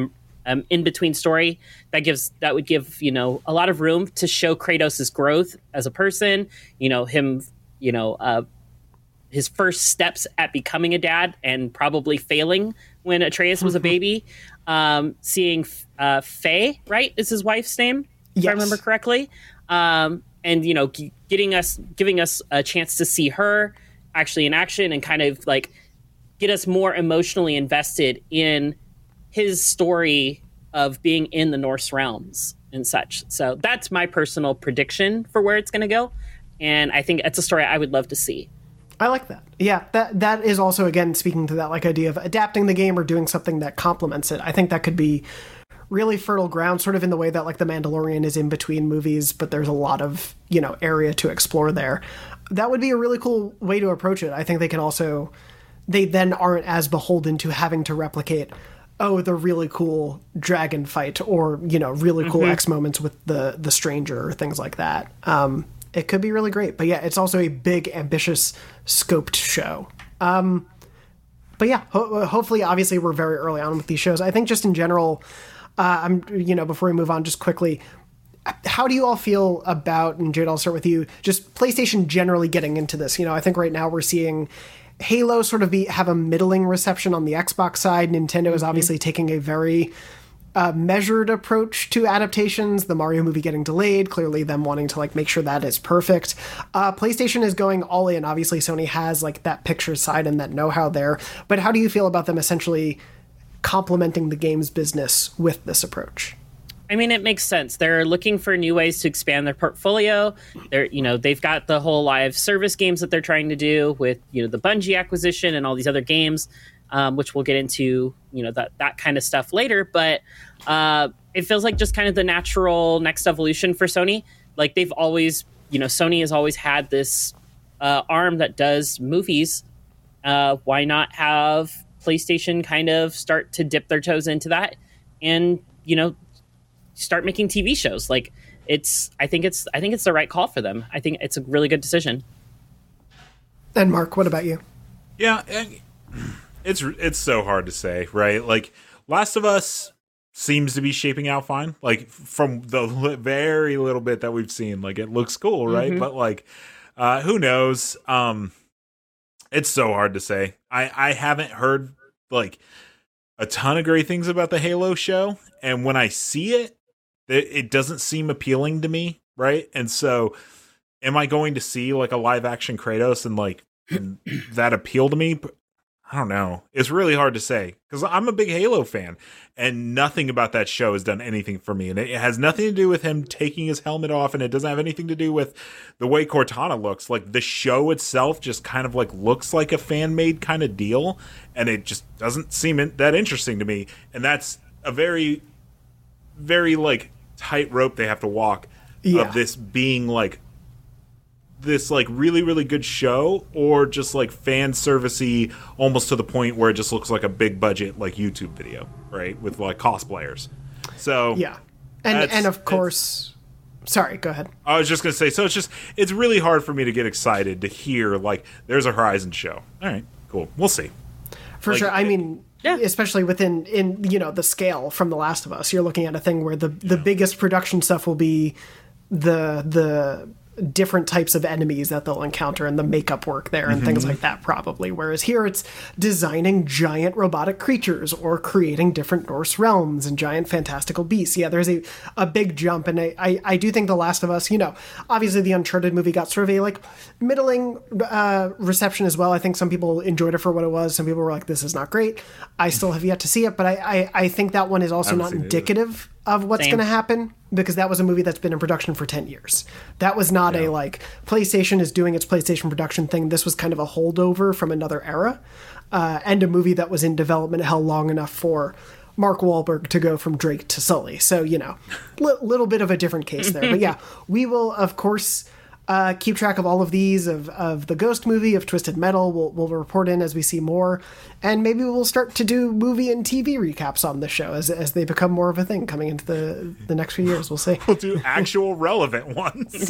Speaker 2: um, in between story that gives that would give you know a lot of room to show Kratos' growth as a person. You know him, you know. Uh, his first steps at becoming a dad and probably failing when Atreus was a baby um, seeing uh, Faye, right, is his wife's name, if yes. I remember correctly, um, and you know, g- getting us, giving us a chance to see her actually in action and kind of like get us more emotionally invested in his story of being in the Norse realms and such. So that's my personal prediction for where it's going to go, and I think it's a story I would love to see.
Speaker 1: I like that. Yeah, that that is also again speaking to that like idea of adapting the game or doing something that complements it. I think that could be really fertile ground, sort of in the way that like the Mandalorian is in between movies, but there's a lot of you know area to explore there. That would be a really cool way to approach it. I think they can also they then aren't as beholden to having to replicate oh the really cool dragon fight or you know really cool mm-hmm. X moments with the the stranger or things like that. Um, it could be really great. But yeah, it's also a big, ambitious, scoped show. Um, but yeah, ho- hopefully, obviously, we're very early on with these shows. I think just in general, uh, I'm you know before we move on, just quickly, how do you all feel about and Jade? I'll start with you. Just PlayStation generally getting into this. You know, I think right now we're seeing. Halo sort of be have a middling reception on the Xbox side. Nintendo is mm-hmm. obviously mm-hmm. taking a very a measured approach to adaptations. The Mario movie getting delayed, clearly them wanting to like make sure that is perfect. Uh, PlayStation is going all in. Obviously, Sony has like that picture side and that know-how there. But how do you feel about them essentially complementing the games business with this approach?
Speaker 2: I mean, it makes sense. They're looking for new ways to expand their portfolio. They're, you know, they've got the whole live service games that they're trying to do with, you know, the Bungie acquisition and all these other games um, which we'll get into, you know, that that kind of stuff later. But uh, it feels like just kind of the natural next evolution for Sony. Like they've always, you know, Sony has always had this uh, arm that does movies. Uh, why not have PlayStation kind of start to dip their toes into that and you know start making TV shows? Like it's, I think it's, I think it's the right call for them. I think it's a really good decision.
Speaker 1: And Mark, what about you?
Speaker 3: Yeah, it's it's so hard to say, right? Like Last of Us seems to be shaping out fine. Like from the very little bit that we've seen, like it looks cool, right? Mm-hmm. But like, uh, who knows? Um, it's so hard to say. I I haven't heard like a ton of great things about the Halo show, and when I see it, it, it doesn't seem appealing to me, right? And so, am I going to see like a live action Kratos and like and that appeal to me? I don't know. It's really hard to say because I'm a big Halo fan, and nothing about that show has done anything for me. And it has nothing to do with him taking his helmet off, and it doesn't have anything to do with the way Cortana looks. Like the show itself just kind of like looks like a fan made kind of deal, and it just doesn't seem that interesting to me. And that's a very, very like tight rope they have to walk
Speaker 1: Yeah.
Speaker 3: of this being like this like really really good show or just like fan servicey almost to the point where it just looks like a big budget like YouTube video, right? With like cosplayers. So
Speaker 1: Yeah, and and of course, sorry. Go ahead.
Speaker 3: I was just gonna say, so it's just it's really hard for me to get excited to hear like there's a Horizon show. All right, cool. We'll see.
Speaker 1: For
Speaker 3: Like,
Speaker 1: sure. I mean,
Speaker 2: Yeah.
Speaker 1: especially within in you know the scale from The Last of Us, you're looking at a thing where the the biggest production stuff will be the the different types of enemies that they'll encounter and the makeup work there and things like that probably. Whereas here it's designing giant robotic creatures or creating different norse realms and giant fantastical beasts. Yeah there's a, a big jump. And I, I, I do think the last of us you know obviously the uncharted movie got sort of a like middling uh, reception as well. I think some people enjoyed it for what it was. Some people were like this is not great. I still have yet to see it but i, I, I think that one is also not indicative of what's going to happen because that was a movie that's been in production for 10 years. That was not a like PlayStation is doing its PlayStation production thing. This was kind of a holdover from another era uh, and a movie that was in development hell long enough for Mark Wahlberg to go from Drake to Sully. So, you know, li- little bit of a different case there. but yeah, we will, of course, uh, keep track of all of these of, of the Ghost movie of Twisted Metal. We'll, we'll report in as we see more, and maybe we'll start to do movie and TV recaps on the show as, as they become more of a thing coming into the the next few years. We'll see.
Speaker 3: We'll do actual relevant ones.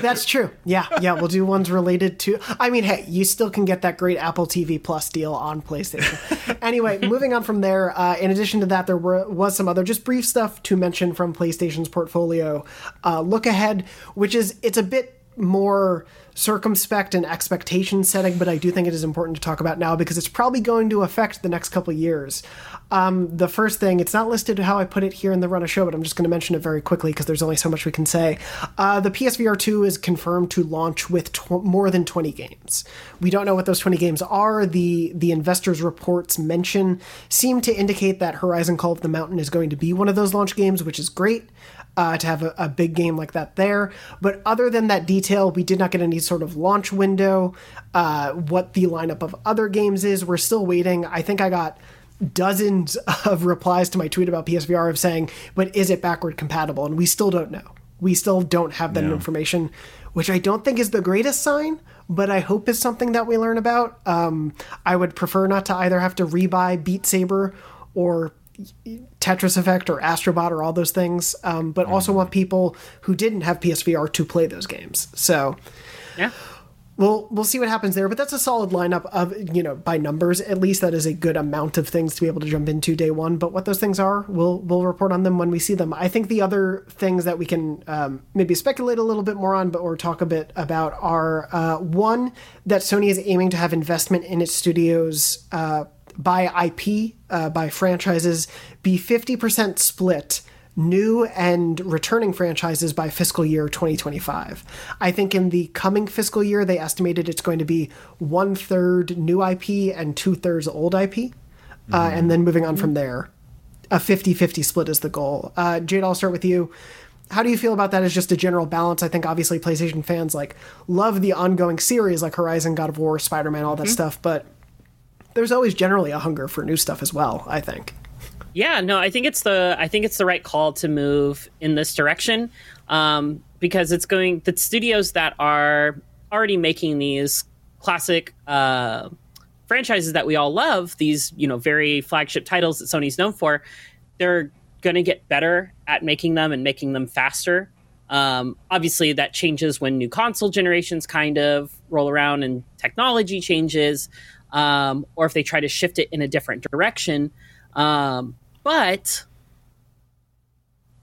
Speaker 1: That's true. Yeah, yeah. We'll do ones related to. I mean, hey, you still can get that great Apple TV Plus deal on PlayStation. anyway, moving on from there. Uh, in addition to that, there were was some other just brief stuff to mention from PlayStation's portfolio. Uh, look ahead, which is it's a bit more circumspect and expectation setting, but I do think it is important to talk about now because it's probably going to affect the next couple years. Um, the first thing, it's not listed how I put it here in the run of show, but I'm just going to mention it very quickly because there's only so much we can say. Uh, the PSVR 2 is confirmed to launch with tw- more than 20 games. We don't know what those 20 games are. The the investors' reports mention seem to indicate that Horizon Call of the Mountain is going to be one of those launch games, which is great uh, to have a, a big game like that there. But other than that detail, we did not get any sort of launch window. Uh, what the lineup of other games is, we're still waiting. I think I got dozens of replies to my tweet about PSVR of saying, but is it backward compatible? And we still don't know. We still don't have that information, which I don't think is the greatest sign, but I hope is something that we learn about. Um, I would prefer not to either have to rebuy Beat Saber or Tetris Effect or Astrobot or all those things, um, but also want people who didn't have PSVR to play those games. So
Speaker 2: Yeah.
Speaker 1: we'll we'll see what happens there. But that's a solid lineup of you know by numbers at least that is a good amount of things to be able to jump into day one. But what those things are, we'll we'll report on them when we see them. I think the other things that we can um, maybe speculate a little bit more on, but or talk a bit about are uh, one that Sony is aiming to have investment in its studios. Uh, by IP, uh, by franchises, be 50% split new and returning franchises by fiscal year 2025. I think in the coming fiscal year, they estimated it's going to be one third new IP and two thirds old IP. Uh, and then moving on from there, a 50 50 split is the goal. Uh, Jade, I'll start with you. How do you feel about that as just a general balance? I think obviously PlayStation fans like love the ongoing series like Horizon, God of War, Spider Man, all that stuff, but there's always generally a hunger for new stuff as well, I think.
Speaker 2: Yeah, no, I think it's the I think it's the right call to move in this direction um, because it's going the studios that are already making these classic uh, franchises that we all love, these you know very flagship titles that Sony's known for, they're going to get better at making them and making them faster. Um, obviously, that changes when new console generations kind of roll around and technology changes, um, or if they try to shift it in a different direction. Um, but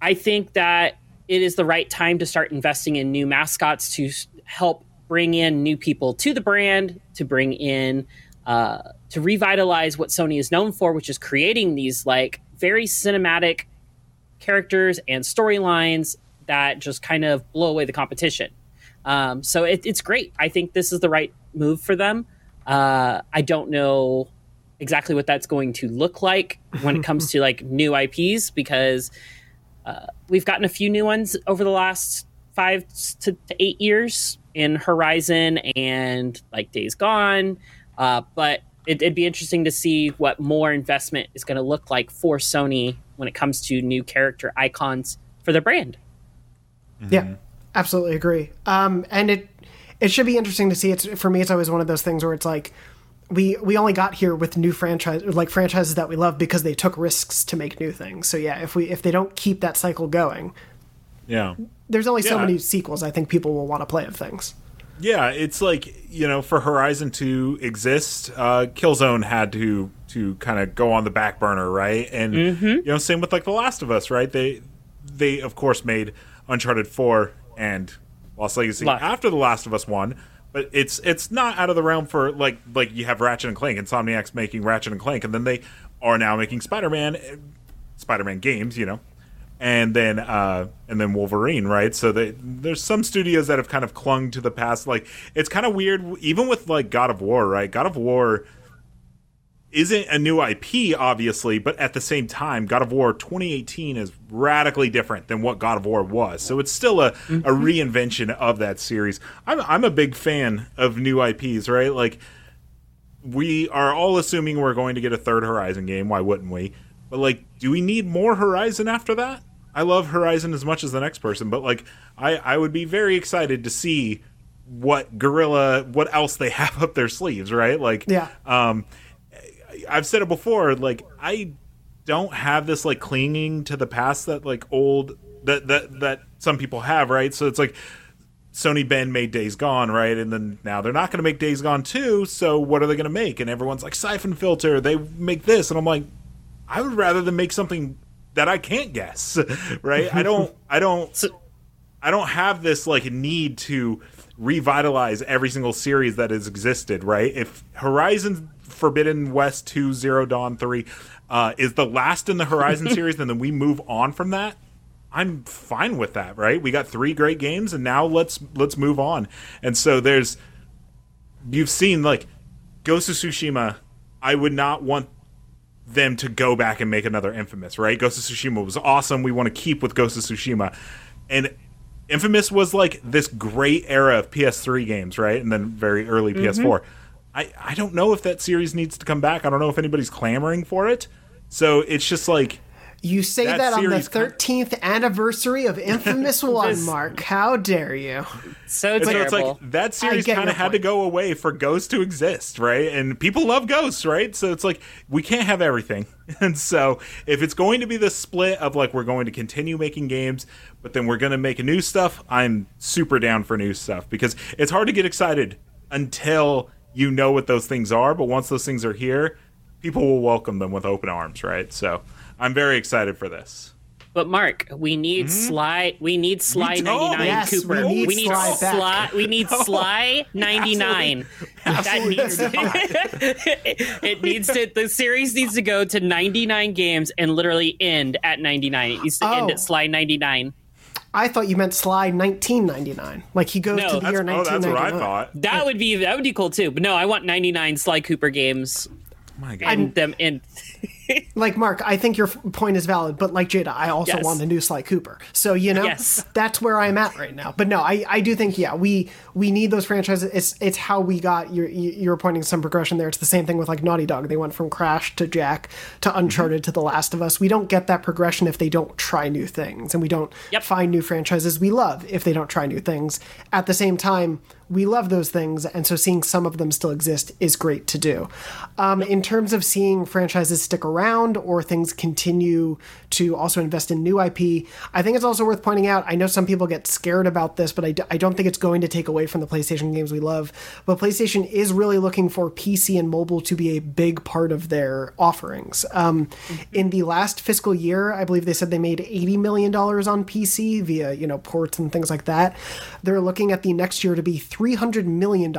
Speaker 2: I think that it is the right time to start investing in new mascots to help bring in new people to the brand, to bring in, uh, to revitalize what Sony is known for, which is creating these like very cinematic characters and storylines that just kind of blow away the competition. Um, so it, it's great. I think this is the right move for them. Uh, I don't know exactly what that's going to look like when it comes to like new IPs because uh, we've gotten a few new ones over the last five to, to eight years in Horizon and like Days Gone. Uh, but it, it'd be interesting to see what more investment is going to look like for Sony when it comes to new character icons for their brand.
Speaker 1: Yeah, absolutely agree. Um, and it it should be interesting to see. It's for me. It's always one of those things where it's like we we only got here with new franchise like franchises that we love because they took risks to make new things. So yeah, if we if they don't keep that cycle going,
Speaker 3: Yeah.
Speaker 1: there's only so many sequels I think people will want to play of things.
Speaker 3: Yeah, it's like you know, for Horizon to exist, uh, Killzone had to to kind of go on the back burner, right? And you know, same with like The Last of Us, right? They they of course made Uncharted Four and Lost Legacy
Speaker 2: La-
Speaker 3: after The Last of Us One, but it's it's not out of the realm for like like you have Ratchet and Clank, Insomniac's making Ratchet and Clank, and then they are now making Spider Man, Spider Man games, you know and then uh and then Wolverine, right? So they, there's some studios that have kind of clung to the past. Like it's kind of weird, even with like God of War, right? God of War isn't a new IP, obviously, but at the same time, God of War 2018 is radically different than what God of War was. So it's still a, a reinvention of that series. I'm I'm a big fan of new IPs, right? Like we are all assuming we're going to get a third Horizon game. Why wouldn't we? But like, do we need more Horizon after that? I love Horizon as much as the next person, but like, I I would be very excited to see what Guerrilla, what else they have up their sleeves, right? Like,
Speaker 1: Yeah.
Speaker 3: um, I've said it before. Like, I don't have this like clinging to the past that like old that that that some people have, right? So it's like Sony Bend made Days Gone, right? And then now they're not going to make Days Gone 2, so what are they going to make? And everyone's like, Siphon Filter, they make this. And I'm like, I would rather than make something that I can't guess, right? I don't, I don't,
Speaker 2: So-
Speaker 3: I don't have this like need to revitalize every single series that has existed, right? If Horizon Forbidden West 2 Zero Dawn 3 uh, is the last in the Horizon series, and then we move on from that, I'm fine with that, right? We got three great games, and now let's let's move on. And so there's you've seen like Ghost of Tsushima. I would not want them to go back and make another Infamous, right? Ghost of Tsushima was awesome. We want to keep with Ghost of Tsushima, and Infamous was like this great era of PS3 games, right? And then very early mm-hmm. PS4. I I don't know if that series needs to come back. I don't know if anybody's clamoring for it. So it's just like
Speaker 1: You say
Speaker 3: That
Speaker 1: that, on the
Speaker 3: series kind-
Speaker 1: 13th anniversary of Infamous One, Mark. How dare you?
Speaker 2: So
Speaker 3: And so it's like that series kind of had to go away for Ghost to exist, right? And people love Ghosts, right? So it's like we can't have everything. And so if it's going to be the split of like we're going to continue making games, but then we're going to make new stuff, I'm super down for new stuff because it's hard to get excited until you know what those things are, but once those things are here, people will welcome them with open arms, right? So I'm very excited for this.
Speaker 2: But Mark, we need hmm? Sly. We need Sly
Speaker 3: don't.
Speaker 2: ninety nine
Speaker 1: Yes, we
Speaker 2: Cooper.
Speaker 1: need
Speaker 2: need
Speaker 1: Sly back.
Speaker 2: Sly. We need Sly ninety nine. That needs it needs to. The series needs to go to ninety nine games and literally end at ninety nine. It needs to end
Speaker 1: Oh.
Speaker 2: at Sly ninety nine.
Speaker 1: I thought you meant Sly 1999. Like he goes
Speaker 2: No,
Speaker 1: to the
Speaker 2: that's-
Speaker 1: year
Speaker 3: oh, that's what I thought.
Speaker 2: That would be that would be cool too. But no, I want ninety nine Sly Cooper games
Speaker 3: My God.
Speaker 2: and them in.
Speaker 1: Like Mark, I think your point is valid, but like Jada, I also
Speaker 2: Yes.
Speaker 1: want the new Sly Cooper. So you know,
Speaker 2: Yes.
Speaker 1: that's where I'm at right now. But no, I, I do think yeah, we we need those franchises. It's it's how we got. You're you're pointing some progression there. It's the same thing with like Naughty Dog. They went from Crash to Jak to mm-hmm. Uncharted to The Last of Us. We don't get that progression if they don't try new things, and we don't
Speaker 2: Yep.
Speaker 1: find new franchises we love if they don't try new things. At the same time, we love those things, and so seeing some of them still exist is great to do. Um, in terms of seeing franchises stick around or things continue to also invest in new IP, I think it's also worth pointing out. I know some people get scared about this, but I, d- I don't think it's going to take away from the PlayStation games we love. But PlayStation is really looking for PC and mobile to be a big part of their offerings. Um, In the last fiscal year, I believe they said they made $80 million on PC via, you know, ports and things like that. They're looking at the next year to be $300 million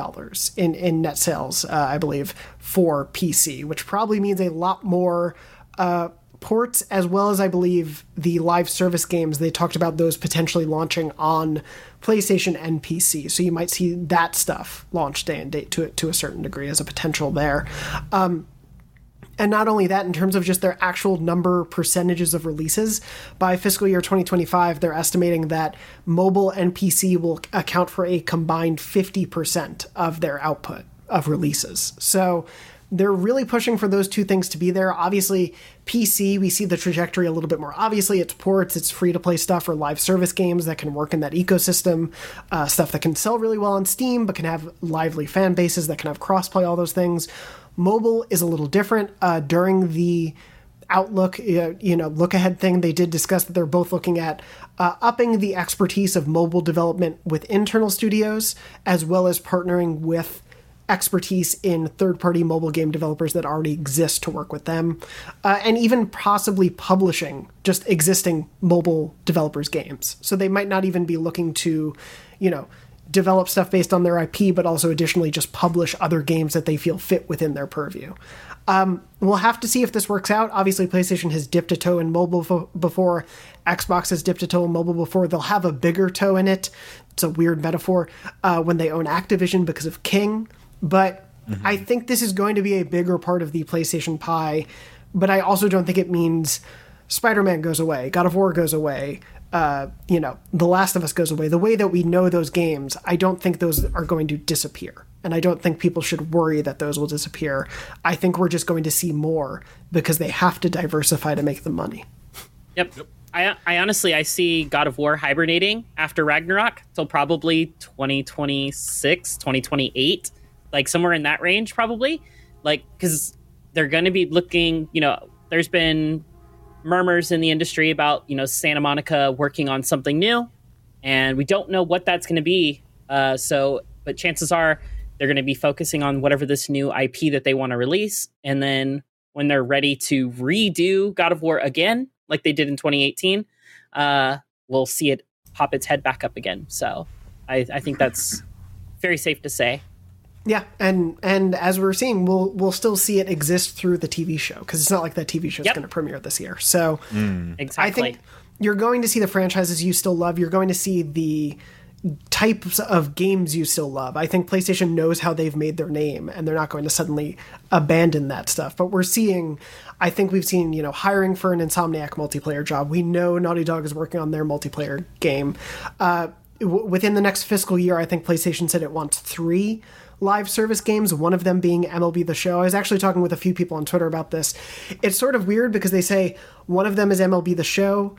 Speaker 1: in, in net sales, uh, I believe, for PC, which probably means a lot more uh, ports as well as I believe the live service games. They talked about those potentially launching on PlayStation and PC. So you might see that stuff launch day and date to to a certain degree as a potential there. Um, and not only that, in terms of just their actual number percentages of releases, by fiscal year 2025, they're estimating that mobile and PC will account for a combined 50% of their output of releases. So they're really pushing for those two things to be there. Obviously, PC, we see the trajectory a little bit more obviously. It's ports, it's free to play stuff or live service games that can work in that ecosystem, uh, stuff that can sell really well on Steam, but can have lively fan bases that can have crossplay, all those things. Mobile is a little different. Uh, during the Outlook, uh, you know, look ahead thing, they did discuss that they're both looking at uh, upping the expertise of mobile development with internal studios, as well as partnering with expertise in third party mobile game developers that already exist to work with them, uh, and even possibly publishing just existing mobile developers' games. So they might not even be looking to, you know, develop stuff based on their IP, but also additionally just publish other games that they feel fit within their purview. Um, we'll have to see if this works out. Obviously, PlayStation has dipped a toe in mobile before. Xbox has dipped a toe in mobile before. They'll have a bigger toe in it. It's a weird metaphor uh, when they own Activision because of King. But mm-hmm. I think this is going to be a bigger part of the PlayStation pie. But I also don't think it means Spider Man goes away, God of War goes away, uh, you know, The Last of Us goes away, the way that we know those games, I don't think those are going to disappear. And I don't think people should worry that those will disappear. I think we're just going to see more because they have to diversify to make the money.
Speaker 2: Yep. yep. I, I honestly I see God of War hibernating after Ragnarok till probably 2026, 2028, like somewhere in that range probably. Like cuz they're going to be looking, you know, there's been murmurs in the industry about you know Santa Monica working on something new, and we don't know what that's going to be. Uh, so, but chances are they're going to be focusing on whatever this new IP that they want to release, and then when they're ready to redo God of War again, like they did in 2018, uh, we'll see it pop its head back up again. So, I, I think that's very safe to say.
Speaker 1: Yeah, and and as we're seeing, we'll we'll still see it exist through the TV show because it's not like that TV show is yep. going to premiere this year. So
Speaker 2: mm. exactly.
Speaker 1: I think you're going to see the franchises you still love. You're going to see the types of games you still love. I think PlayStation knows how they've made their name and they're not going to suddenly abandon that stuff. But we're seeing I think we've seen, you know, hiring for an Insomniac multiplayer job. We know Naughty Dog is working on their multiplayer game. Uh, w- within the next fiscal year, I think PlayStation said it wants 3 live service games, one of them being MLB The Show. I was actually talking with a few people on Twitter about this. It's sort of weird because they say one of them is MLB The Show.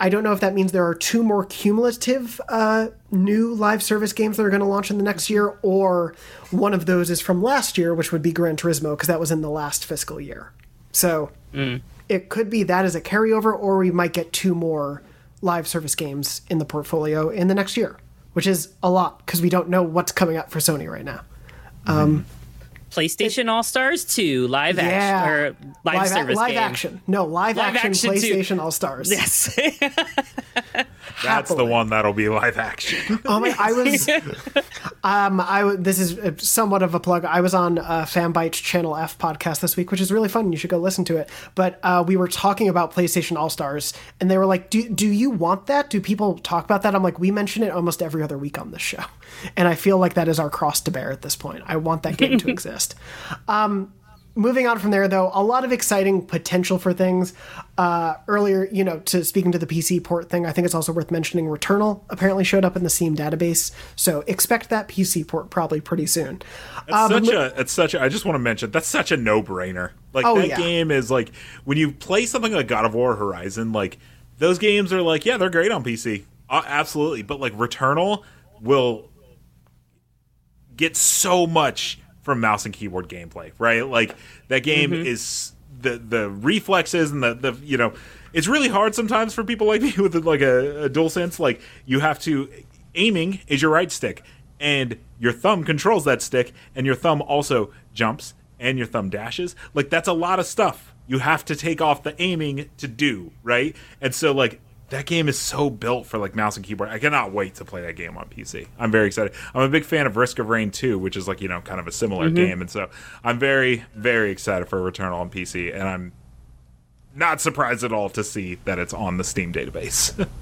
Speaker 1: I don't know if that means there are two more cumulative uh, new live service games that are going to launch in the next year, or one of those is from last year, which would be Gran Turismo, because that was in the last fiscal year. So mm. it could be that as a carryover, or we might get two more live service games in the portfolio in the next year, which is a lot because we don't know what's coming up for Sony right now. Um,
Speaker 2: PlayStation All Stars 2 live yeah. action or live, live service
Speaker 1: a- live
Speaker 2: game.
Speaker 1: action. No, live, live action, action PlayStation All Stars.
Speaker 2: Yes.
Speaker 3: That's the one that'll be live action.
Speaker 1: oh my! I was, um, I this is somewhat of a plug. I was on uh, Fanbyte's Channel F podcast this week, which is really fun. You should go listen to it. But uh, we were talking about PlayStation All Stars, and they were like, "Do do you want that? Do people talk about that?" I'm like, "We mention it almost every other week on this show," and I feel like that is our cross to bear at this point. I want that game to exist. Um, moving on from there though a lot of exciting potential for things. Uh, earlier you know to speaking to the pc port thing i think it's also worth mentioning returnal apparently showed up in the steam database. So expect that pc port probably pretty soon.
Speaker 3: It's um, such a it's such a i just want to mention that's such a no-brainer. Like oh, that yeah. game is like when you play something like god of war horizon like those games are like yeah they're great on pc uh, absolutely. But like returnal will get so much from mouse and keyboard gameplay, right? Like that game mm-hmm. is the the reflexes and the the you know it's really hard sometimes for people like me with like a, a dual sense. Like you have to aiming is your right stick, and your thumb controls that stick, and your thumb also jumps and your thumb dashes. Like that's a lot of stuff you have to take off the aiming to do, right? And so like that game is so built for like mouse and keyboard. I cannot wait to play that game on PC. I'm very excited. I'm a big fan of Risk of Rain 2, which is like, you know, kind of a similar mm-hmm. game. And so I'm very, very excited for Returnal on PC. And I'm not surprised at all to see that it's on the Steam database.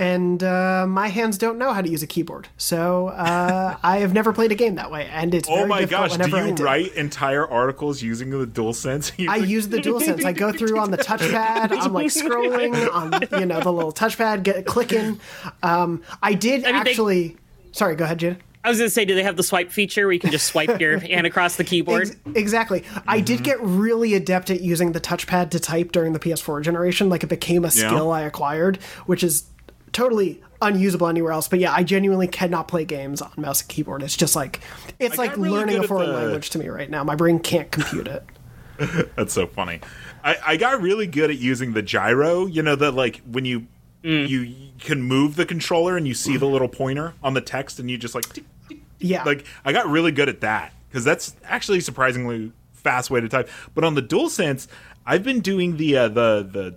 Speaker 1: and uh, my hands don't know how to use a keyboard, so uh, I have never played a game that way, and it's
Speaker 3: oh my gosh, do
Speaker 1: I
Speaker 3: you
Speaker 1: do.
Speaker 3: write entire articles using the DualSense?
Speaker 1: I use the DualSense. I go through on the touchpad. I'm like scrolling on, you know, the little touchpad, get clicking. Um, I did
Speaker 2: I mean, they-
Speaker 1: actually. Sorry, go ahead, Jada.
Speaker 2: I was gonna say, do they have the swipe feature where you can just swipe your hand across the keyboard?
Speaker 1: Ex- exactly. I
Speaker 3: Mm-hmm.
Speaker 1: did get really adept at using the touchpad to type during the PS4 generation. Like it became a skill I acquired, which is totally unusable anywhere else. But yeah, I genuinely cannot play games on mouse and keyboard. It's just like it's
Speaker 3: I
Speaker 1: like
Speaker 3: really
Speaker 1: learning a foreign
Speaker 3: the-
Speaker 1: language to me right now. My brain can't compute it.
Speaker 3: That's so funny. I, I got really good at using the gyro. You know that like when you you can move the controller and you see the little pointer on the text and you just like tick, tick,
Speaker 1: Yeah.
Speaker 3: like I got really good at that because that's actually surprisingly fast way to type. But on the DualSense, I've been doing the uh, the the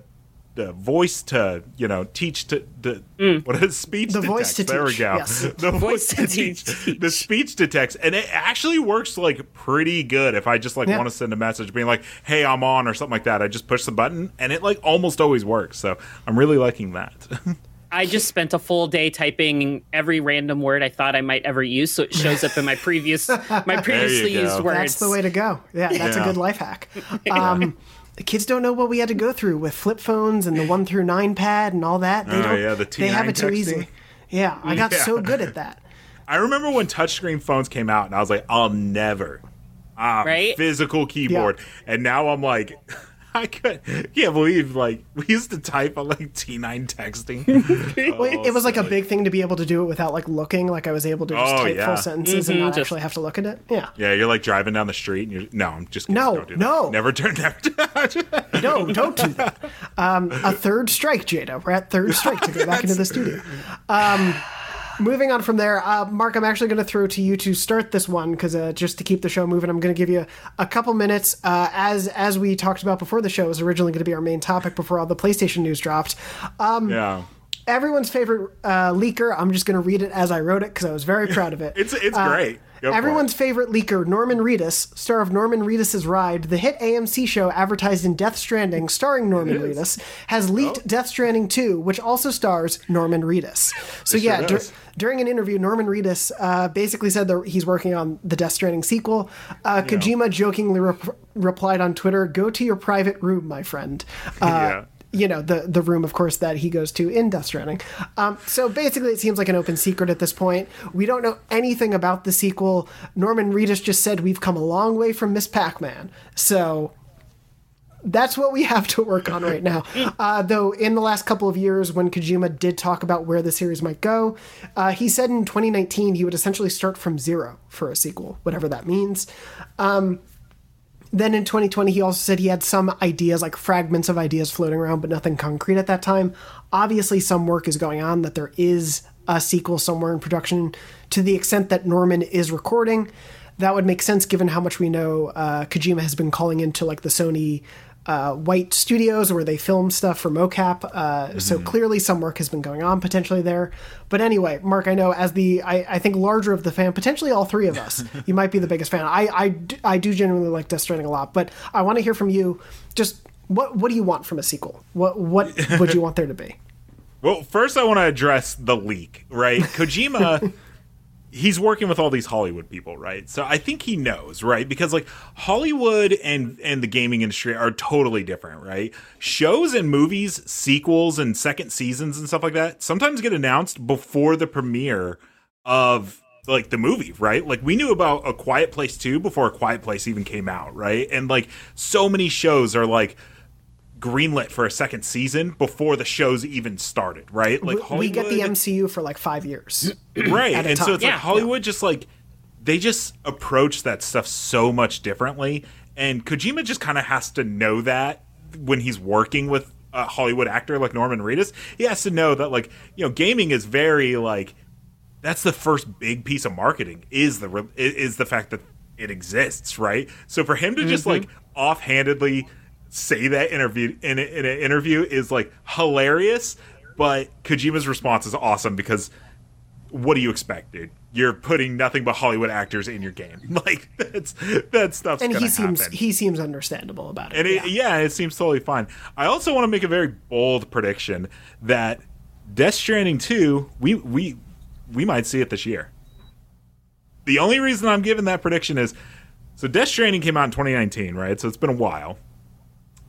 Speaker 3: the voice to you know teach to the what is speech
Speaker 1: The
Speaker 3: to
Speaker 1: voice
Speaker 3: text.
Speaker 1: to
Speaker 3: there
Speaker 1: teach,
Speaker 3: we go.
Speaker 1: yes.
Speaker 3: The voice
Speaker 2: to
Speaker 3: to teach.
Speaker 2: teach.
Speaker 3: The speech to text, and it actually works like pretty good. If I just like
Speaker 1: Yeah.
Speaker 3: want to send a message being like, "Hey, I'm on" or something like that, I just push the button, and it like almost always works. So I'm really liking that.
Speaker 2: I just spent a full day typing every random word I thought I might ever use, so it shows up in my previous my previously
Speaker 3: go.
Speaker 2: used words.
Speaker 1: That's the way to go. Yeah, that's a good life hack. Um, the kids don't know what we had to go through with flip phones and the one through nine pad and all that. They
Speaker 3: Oh,
Speaker 1: don't.
Speaker 3: yeah, the
Speaker 1: they have
Speaker 3: T9
Speaker 1: it too
Speaker 3: texting.
Speaker 1: easy. Yeah, I got
Speaker 3: Yeah.
Speaker 1: so good at that.
Speaker 3: I remember when touchscreen phones came out, and I was like, "I'll never." Um,
Speaker 2: Right?
Speaker 3: Physical keyboard, and now I'm like, I could can't believe like we used to type on like T9 texting.
Speaker 1: Well, it, it was like a big thing to be able to do it without like looking. Like I was able to just
Speaker 3: Oh,
Speaker 1: type
Speaker 3: yeah.
Speaker 1: full sentences and
Speaker 2: Mhm,
Speaker 1: not
Speaker 2: just-
Speaker 1: actually have to look at it. Yeah.
Speaker 3: Yeah, you're like driving down the street, and you're no, I'm just kidding.
Speaker 1: No,
Speaker 3: Don't do that.
Speaker 1: no.
Speaker 3: never turn, never. Turn,
Speaker 1: No, don't do that. Um, a third strike, Jada. We're at third strike to go back into the studio. Um, moving on from there, uh, Mark, I'm actually going to throw to you to start this one because uh, just to keep the show moving, I'm going to give you a couple minutes. Uh, as as we talked about before the show, was originally going to be our main topic before all the PlayStation news dropped.
Speaker 3: yeah,
Speaker 1: Everyone's favorite uh, leaker. I'm just going to read it as I wrote it because I was very proud of it.
Speaker 3: it's it's great. Go for it.
Speaker 1: Everyone's favorite leaker, Norman Reedus, star of Norman Reedus' Ride, the hit AMC show advertised in Death Stranding, starring Norman Reedus, has leaked
Speaker 3: Oh.
Speaker 1: Death Stranding 2, which also stars Norman Reedus. So,
Speaker 3: It
Speaker 1: yeah,
Speaker 3: sure
Speaker 1: dur- during an interview, Norman Reedus uh, basically said that he's working on the Death Stranding sequel. Uh, Kojima jokingly rep- replied on Twitter, Go to your private room, my friend. Uh,
Speaker 3: Yeah.
Speaker 1: You know the the room of course that he goes to in Death Stranding. Um, so basically, it seems like an open secret at this point. We don't know anything about the sequel. Norman Reedus just said we've come a long way from Miss Pac-Man. So that's what we have to work on right now. Uh, though in the last couple of years, when Kojima did talk about where the series might go, uh, he said in 2019 he would essentially start from zero for a sequel, whatever that means. Then in 2020, he also said he had some ideas, like fragments of ideas floating around, but nothing concrete at that time. Obviously, some work is going on, that there is a sequel somewhere in production to the extent that Norman is recording. That would make sense given how much we know uh, Kojima has been calling into like the Sony uh, white studios where they film stuff for mocap. Uh, So clearly, some work has been going on potentially there. But anyway, Mark, I know as the I, I think larger of the fan, potentially all three of us, you might be the biggest fan. I I I do genuinely like Death Stranding a lot, but I want to hear from you. Just what what do you want from a sequel? What what would you want there to be?
Speaker 3: Well, first I want to address the leak, right? Kojima he's working with all these Hollywood people, right? So I think he knows, right? Because like Hollywood and and the gaming industry are totally different, right? Shows and movies, sequels and second seasons and stuff like that sometimes get announced before the premiere of like the movie, right? Like we knew about A Quiet Place 2 before A Quiet Place even came out, right? And like so many shows are like greenlit for a second season before the shows even started, right? Like
Speaker 1: we get the MCU for like five years.
Speaker 3: right
Speaker 1: at a
Speaker 3: and so it's
Speaker 2: Yeah.
Speaker 3: like hollywood just like they just approach that stuff so much differently and kojima just kind of has to know that when he's working with a hollywood actor like norman reedus he has to know that like you know gaming is very like that's the first big piece of marketing is the re- is the fact that it exists right so for him to just mm-hmm. like offhandedly say that interview in, a, in an interview is like hilarious but kojima's response is awesome because what do you expect, dude? You're putting nothing but Hollywood actors in your game. Like that's that stuff's
Speaker 1: and he seems
Speaker 3: happen.
Speaker 1: he seems understandable about it.
Speaker 3: And it, yeah. it seems totally fine. I also want to make a very bold prediction that Death Stranding 2, we we we might see it this year. The only reason I'm giving that prediction is so Death Stranding came out in 2019, right? So it's been a while.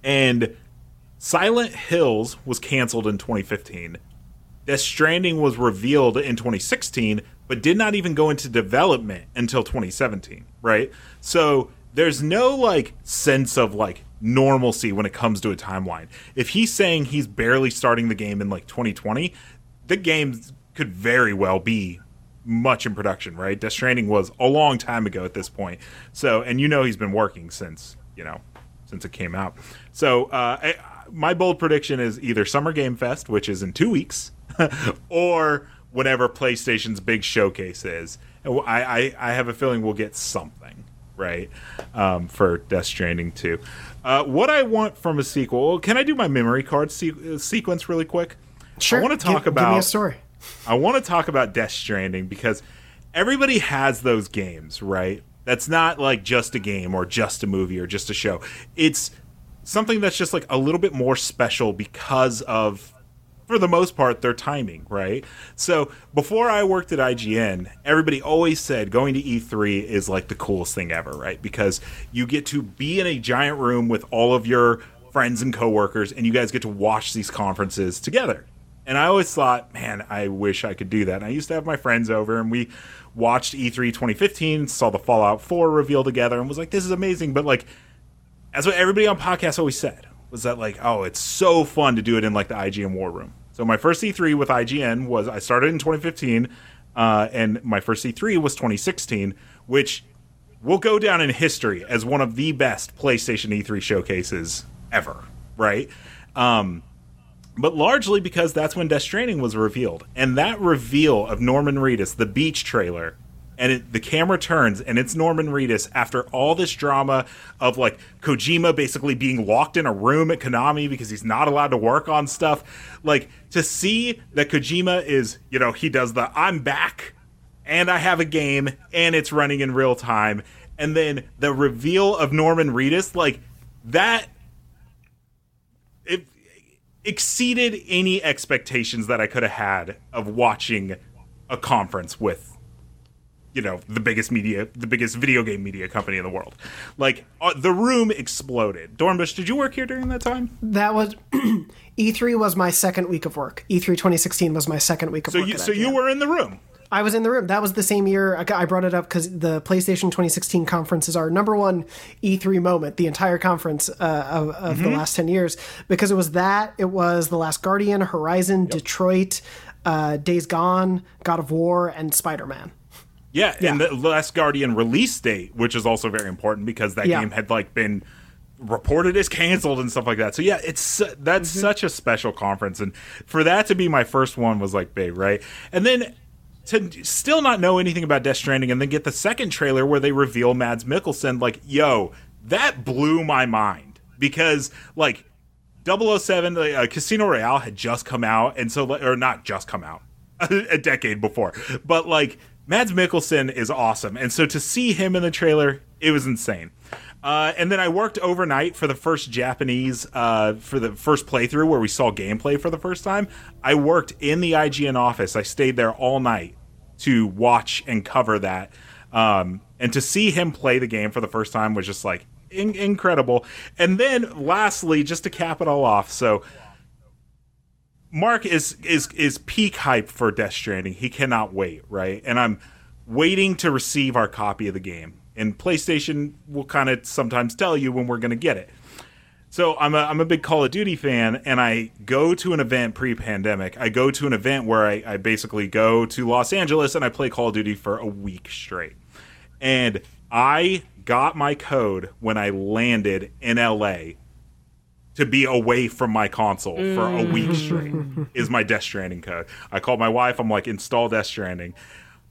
Speaker 3: And Silent Hills was canceled in 2015. Death Stranding was revealed in 2016, but did not even go into development until 2017, right? So there's no like sense of like normalcy when it comes to a timeline. If he's saying he's barely starting the game in like 2020, the game could very well be much in production, right? Death Stranding was a long time ago at this point. So, and you know he's been working since, you know, since it came out. So, uh, I, my bold prediction is either Summer Game Fest, which is in two weeks, or whatever PlayStation's big showcase is. I, I, I have a feeling we'll get something, right, um, for Death Stranding 2. Uh, what I want from a sequel, can I do my memory card se- sequence really quick?
Speaker 1: Sure.
Speaker 3: I want to talk
Speaker 1: give,
Speaker 3: about
Speaker 1: give me a story.
Speaker 3: I want to talk about Death Stranding because everybody has those games, right? That's not like just a game or just a movie or just a show. It's something that's just like a little bit more special because of for the most part their timing, right? So, before I worked at IGN, everybody always said going to E3 is like the coolest thing ever, right? Because you get to be in a giant room with all of your friends and coworkers and you guys get to watch these conferences together. And I always thought, man, I wish I could do that. And I used to have my friends over and we watched E3 2015, saw the Fallout 4 reveal together, and was like, this is amazing. But like, that's what everybody on podcasts always said, was that like, oh, it's so fun to do it in like the IGN War Room. So my first E3 with IGN was I started in 2015, uh, and my first E3 was 2016, which will go down in history as one of the best PlayStation E3 showcases ever. Right. Um, but largely because that's when Death Stranding was revealed. And that reveal of Norman Reedus, the beach trailer, and it, the camera turns and it's Norman Reedus after all this drama of like Kojima basically being locked in a room at Konami because he's not allowed to work on stuff. Like to see that Kojima is, you know, he does the I'm back and I have a game and it's running in real time. And then the reveal of Norman Reedus, like that exceeded any expectations that I could have had of watching a conference with you know the biggest media the biggest video game media company in the world like uh, the room exploded dornbush did you work here during that time
Speaker 1: That was E3 was my second week of work. E3 2016 was my second week of
Speaker 3: so
Speaker 1: work.
Speaker 3: you so you were in the room
Speaker 1: I was in the room. That was the same year. I brought it up because the PlayStation 2016 conference is our number one E3 moment, the entire conference uh, of, of
Speaker 3: Mm-hmm.
Speaker 1: the last 10 years, because it was that, it was The Last Guardian, Horizon, Detroit, uh, Days Gone, God of War, and Spider Man.
Speaker 3: yeah, and the last guardian release date which is also very important because that
Speaker 1: Yeah.
Speaker 3: game had like been reported as canceled and stuff like that so yeah it's that's
Speaker 1: Mm-hmm.
Speaker 3: such a special conference and for that to be my first one was like big right and then to still not know anything about Death Stranding and then get the second trailer where they reveal Mads Mikkelsen, like, yo, that blew my mind because, like, 007, uh, Casino Royale had just come out, and so, or not just come out, a decade before, but like, Mads Mikkelsen is awesome. And so to see him in the trailer, it was insane. Uh, and then I worked overnight for the first Japanese, uh, for the first playthrough where we saw gameplay for the first time. I worked in the IGN office. I stayed there all night to watch and cover that. Um, and to see him play the game for the first time was just like in- incredible. And then lastly, just to cap it all off, so Mark is is is peak hype for Death Stranding. He cannot wait, right? And I'm waiting to receive our copy of the game. And PlayStation will kind of sometimes tell you when we're going to get it. So I'm a I'm a big Call of Duty fan, and I go to an event pre-pandemic. I go to an event where I, I basically go to Los Angeles and I play Call of Duty for a week straight. And I got my code when I landed in LA to be away from my console for a week mm. straight is my Death Stranding code. I called my wife. I'm like, install Death Stranding.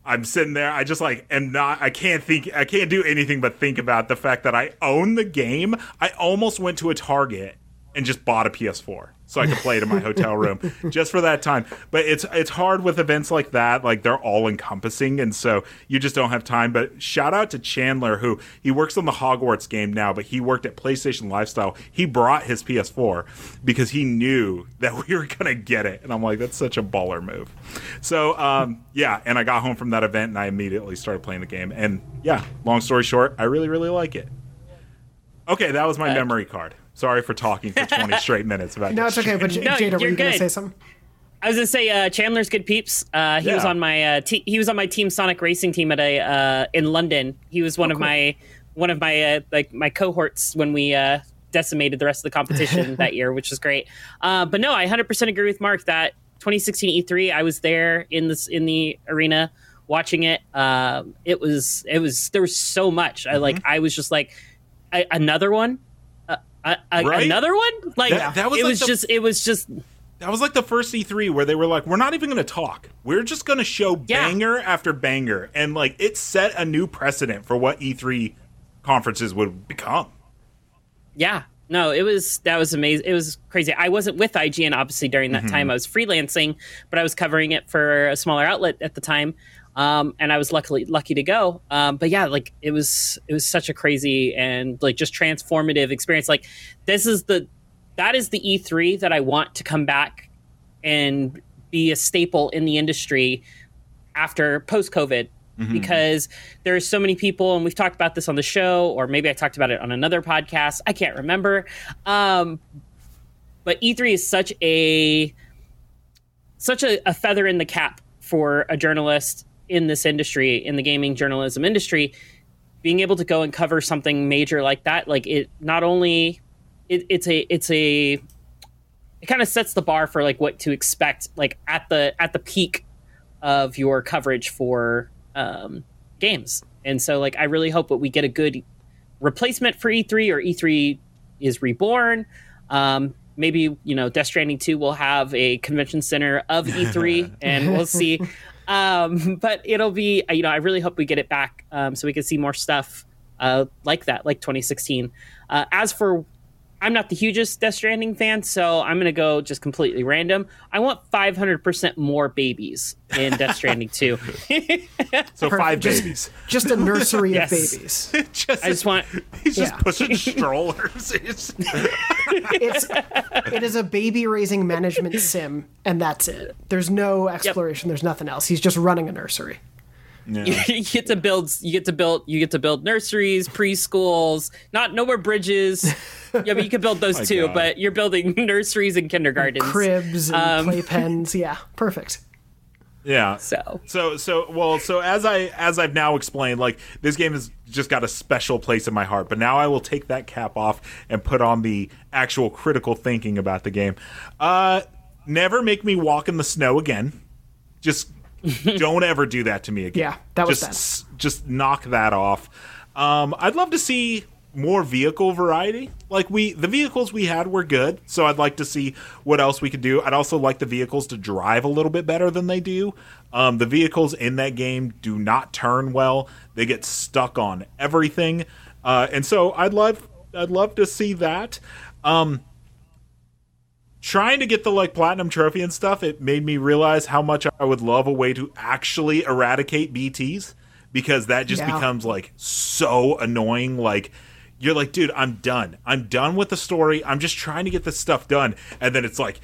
Speaker 3: I'm sitting there. I just like am not. I can't think. I can't do anything but think about the fact that I own the game. I almost went to a Target and just bought a PS4 so I could play it in my hotel room just for that time. But it's it's hard with events like that. Like they're all encompassing, and so you just don't have time. But shout out to Chandler, who he works on the Hogwarts game now, but he worked at PlayStation Lifestyle. He brought his PS4 because he knew that we were gonna get it, and I'm like, that's such a baller move. So um, yeah, and I got home from that event and I immediately started playing the game. And yeah, long story short, I really really like it. Okay, that was my memory card. Sorry for talking for 20 straight minutes about
Speaker 1: No, it's okay. But
Speaker 2: No,
Speaker 1: Jada, were
Speaker 2: you're
Speaker 1: you going to
Speaker 2: good.
Speaker 1: say something?
Speaker 2: I was gonna say uh, Chandler's good peeps. Uh, he was on my uh, te- he was on my Team Sonic racing team at a uh, in London. He was one of my one of my uh, like my cohorts when we uh, decimated the rest of the competition that year, which was great. Uh, but no, I 100% agree with Mark that 2016 E3. I was there in this in the arena watching it. Um, it was it was there was so much. I like I was just like I, another one.
Speaker 3: Right?
Speaker 2: Another one, like
Speaker 3: That- that was
Speaker 2: it
Speaker 3: like
Speaker 2: was
Speaker 3: the-
Speaker 2: just, it was just
Speaker 3: That was like the first E3 where they were like, we're not even going to talk. We're just going to show
Speaker 2: Yeah.
Speaker 3: banger after banger. And like it set a new precedent for what E3 conferences would become.
Speaker 2: Yeah. No, it was that was amazing. It was crazy. I wasn't with IGN obviously during that mm-hmm. time. I was freelancing, but I was covering it for a smaller outlet at the time. Um, and I was luckily lucky to go. Um, but yeah, like it was it was such a crazy and like just transformative experience. Like this is the that is the E3 that I want to come back and be a staple in the industry after post COVID because there's so many people, and we've talked about this on the show, or maybe I talked about it on another podcast. I can't remember. Um, but E3 is such a such a, a feather in the cap for a journalist in this industry, in the gaming journalism industry, being able to go and cover something major like that. Like it, not only it, it's a it's a it kind of sets the bar for like what to expect like at the at the peak of your coverage for um, games and so like i really hope that we get a good replacement for e3 or e3 is reborn um, maybe you know death stranding 2 will have a convention center of e3 and we'll see um, but it'll be you know i really hope we get it back um, so we can see more stuff uh, like that like 2016 uh, as for I'm not the hugest Death Stranding fan, so I'm going to go just completely random. I want 500% more babies in Death Stranding 2.
Speaker 3: So five
Speaker 1: Just-
Speaker 3: babies.
Speaker 1: Just a nursery
Speaker 2: Yes.
Speaker 1: of babies.
Speaker 3: just,
Speaker 2: I just want
Speaker 3: he's just pushing strollers. It's-
Speaker 1: It's it is a baby raising management sim, and that's it. There's no exploration. There's nothing else. He's just running a nursery.
Speaker 3: Yeah.
Speaker 2: you get to build you get to build you get to build nurseries, preschools, not no more bridges. yeah, but you can build those too,
Speaker 3: God.
Speaker 2: but you're building nurseries and kindergartens.
Speaker 1: Cribs and
Speaker 2: Um,
Speaker 1: playpens. Yeah, perfect.
Speaker 3: yeah.
Speaker 2: So
Speaker 3: So so well so as I as I've now explained like this game has just got a special place in my heart but now I will take that cap off and put on the actual critical thinking about the game. Uh never make me walk in the snow again. Just don't ever do that to me again.
Speaker 1: Yeah, that was
Speaker 3: just
Speaker 1: bad.
Speaker 3: just knock that off. Um I'd love to see more vehicle variety. Like we the vehicles we had were good, so I'd like to see what else we could do. I'd also like the vehicles to drive a little bit better than they do. Um, the vehicles in that game do not turn well. They get stuck on everything. Uh, and so I'd love I'd love to see that. Um, trying to get the like platinum trophy and stuff, it made me realize how much I would love a way to actually eradicate BTs because that just
Speaker 1: Yeah.
Speaker 3: becomes like so annoying. Like you're like, dude, I'm done. I'm done with the story. I'm just trying to get this stuff done, and then it's like.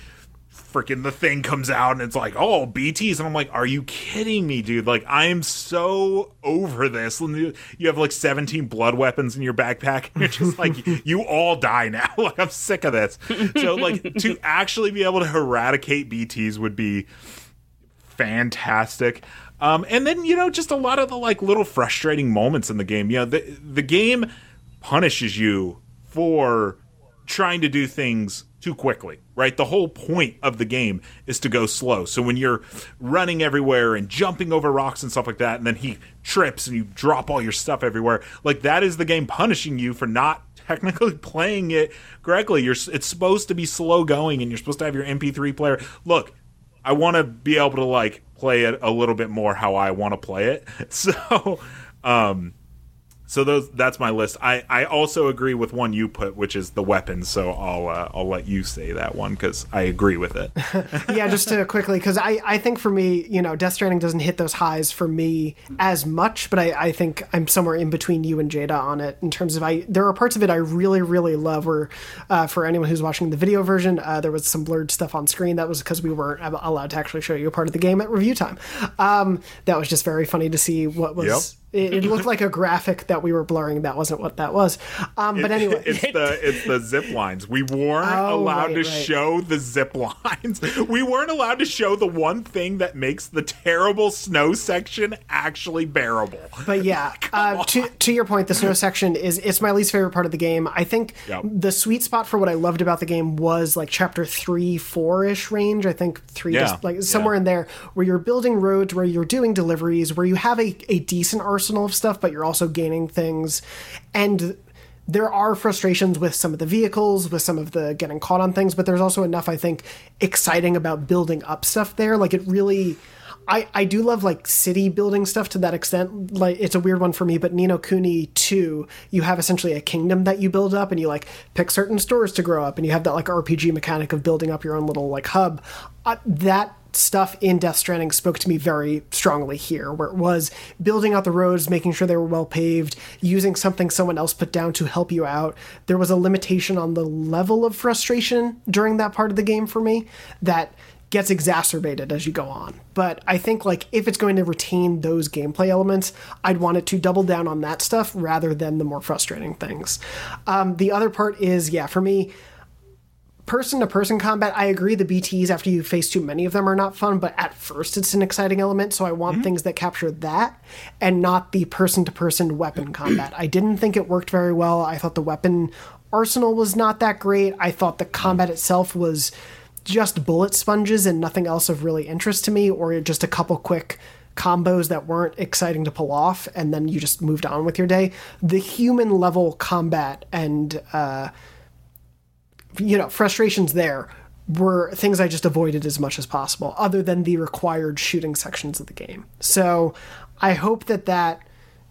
Speaker 3: Freaking the thing comes out and it's like, oh, BTs. And I'm like, are you kidding me, dude? Like, I am so over this. You- have like 17 blood weapons in your backpack. And you're just like, you all die now. Like, I'm sick of this. So, like, to actually be able to eradicate BTs would be fantastic. Um, and then you know just a lot of the like little frustrating moments in the game. You know the the game punishes you for trying to do things too quickly, right? The whole point of the game is to go slow. So when you're running everywhere and jumping over rocks and stuff like that, and then he trips and you drop all your stuff everywhere, like that is the game punishing you for not technically playing it correctly. You're it's supposed to be slow going, and you're supposed to have your MP3 player. Look, I want to be able to like play it a little bit more how I want to play it. So, um, so those that's my list. I, I also agree with one you put, which is the weapons. So I'll uh, I'll let you say that one because I agree with it.
Speaker 1: yeah, just to quickly, because I, I think for me, you know, Death Stranding doesn't hit those highs for me as much, but I, I think I'm somewhere in between you and Jada on it in terms of I. There are parts of it I really really love. Where uh, for anyone who's watching the video version, uh, there was some blurred stuff on screen. That was because we weren't allowed to actually show you a part of the game at review time. Um, that was just very funny to see what was. Yep it, it, looked like a graphic that we were blurring. That wasn't what that was. Um, but anyway,
Speaker 3: it's the it's the zip lines. We weren't oh, allowed right, to right. show the zip lines. We weren't allowed to show the one thing that makes the terrible snow section actually bearable.
Speaker 1: But yeah, uh, to to your point, the snow section is it's my least favorite part of the game. I think yep. the sweet spot for what I loved about the game was like chapter three, four ish range. I think three, yeah. just like somewhere yeah. in there, where you're building roads, where you're doing deliveries, where you have a, a decent arsenal arsenal of stuff, but you're also gaining things. And there are frustrations with some of the vehicles, with some of the getting caught on things, but there's also enough, I think, exciting about building up stuff there. Like it really. I, I do love like city building stuff to that extent. Like it's a weird one for me, but Ni no Kuni 2, you have essentially a kingdom that you build up and you like pick certain stores to grow up and you have that like RPG mechanic of building up your own little like hub. Uh, that stuff in Death Stranding spoke to me very strongly here, where it was building out the roads, making sure they were well paved, using something someone else put down to help you out. There was a limitation on the level of frustration during that part of the game for me that gets exacerbated as you go on. But I think like if it's going to retain those gameplay elements, I'd want it to double down on that stuff rather than the more frustrating things. Um, the other part is yeah, for me, person to person combat, I agree the BTs after you face too many of them are not fun, but at first it's an exciting element. So I want mm-hmm. things that capture that and not the person to person weapon combat. I didn't think it worked very well. I thought the weapon arsenal was not that great. I thought the combat itself was just bullet sponges and nothing else of really interest to me, or just a couple quick combos that weren't exciting to pull off, and then you just moved on with your day. The human level combat and uh, you know, frustrations there were things I just avoided as much as possible, other than the required shooting sections of the game. So I hope that that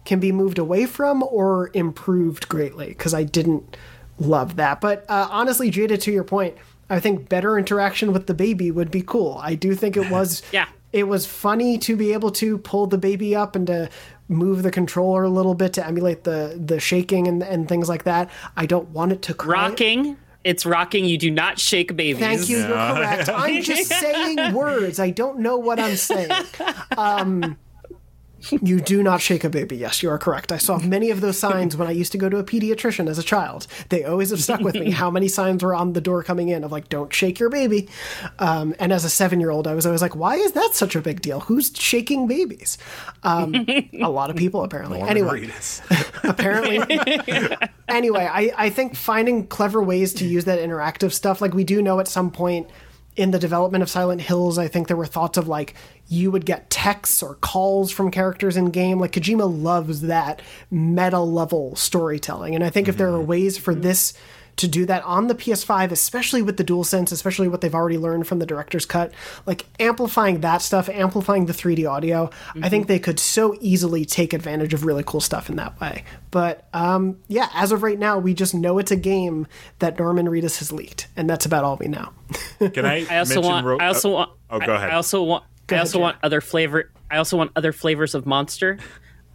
Speaker 1: can be moved away from or improved greatly because I didn't love that. But uh, honestly, Jada, to your point, I think better interaction with the baby would be cool. I do think it was.
Speaker 2: yeah.
Speaker 1: It was funny to be able to pull the baby up and to move the controller a little bit to emulate the the shaking and, and things like that. I don't want it to cry.
Speaker 2: rocking. It's rocking. You do not shake babies.
Speaker 1: Thank you. You're correct. I'm just saying words. I don't know what I'm saying. Um, you do not shake a baby. Yes, you are correct. I saw many of those signs when I used to go to a pediatrician as a child. They always have stuck with me. How many signs were on the door coming in of like, don't shake your baby? Um, and as a seven year old, I was always like, why is that such a big deal? Who's shaking babies? Um, a lot of people, apparently.
Speaker 3: Norman
Speaker 1: anyway, apparently. anyway, I, I think finding clever ways to use that interactive stuff, like we do know at some point in the development of Silent Hills, I think there were thoughts of like you would get texts or calls from characters in game. Like Kojima loves that meta level storytelling. And I think mm-hmm. if there are mm-hmm. ways for this to do that on the PS5, especially with the DualSense, especially what they've already learned from the director's cut, like amplifying that stuff, amplifying the 3D audio, mm-hmm. I think they could so easily take advantage of really cool stuff in that way. But um, yeah, as of right now, we just know it's a game that Norman Reedus has leaked, and that's about all we know.
Speaker 3: Can I?
Speaker 2: I also want. Ro- I also want.
Speaker 3: Oh, go ahead.
Speaker 2: I, I also want. Go I also want other flavor. I also want other flavors of Monster.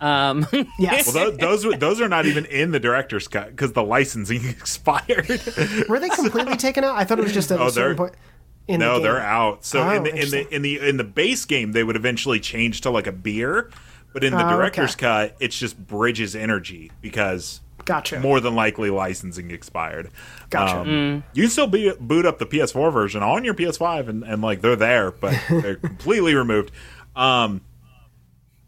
Speaker 2: Um,
Speaker 1: yes.
Speaker 3: Well, those, those those are not even in the director's cut because the licensing expired.
Speaker 1: Were they completely taken out? I thought it was just at oh, a certain point.
Speaker 3: no,
Speaker 1: the
Speaker 3: they're out. So oh, in the in the in the in the base game, they would eventually change to like a beer, but in the oh, director's okay. cut, it's just Bridges Energy because
Speaker 1: Gotcha.
Speaker 3: More than likely, licensing expired.
Speaker 1: Gotcha. Um,
Speaker 2: mm.
Speaker 3: You still be, boot up the PS4 version on your PS5, and, and like they're there, but they're completely removed. Um,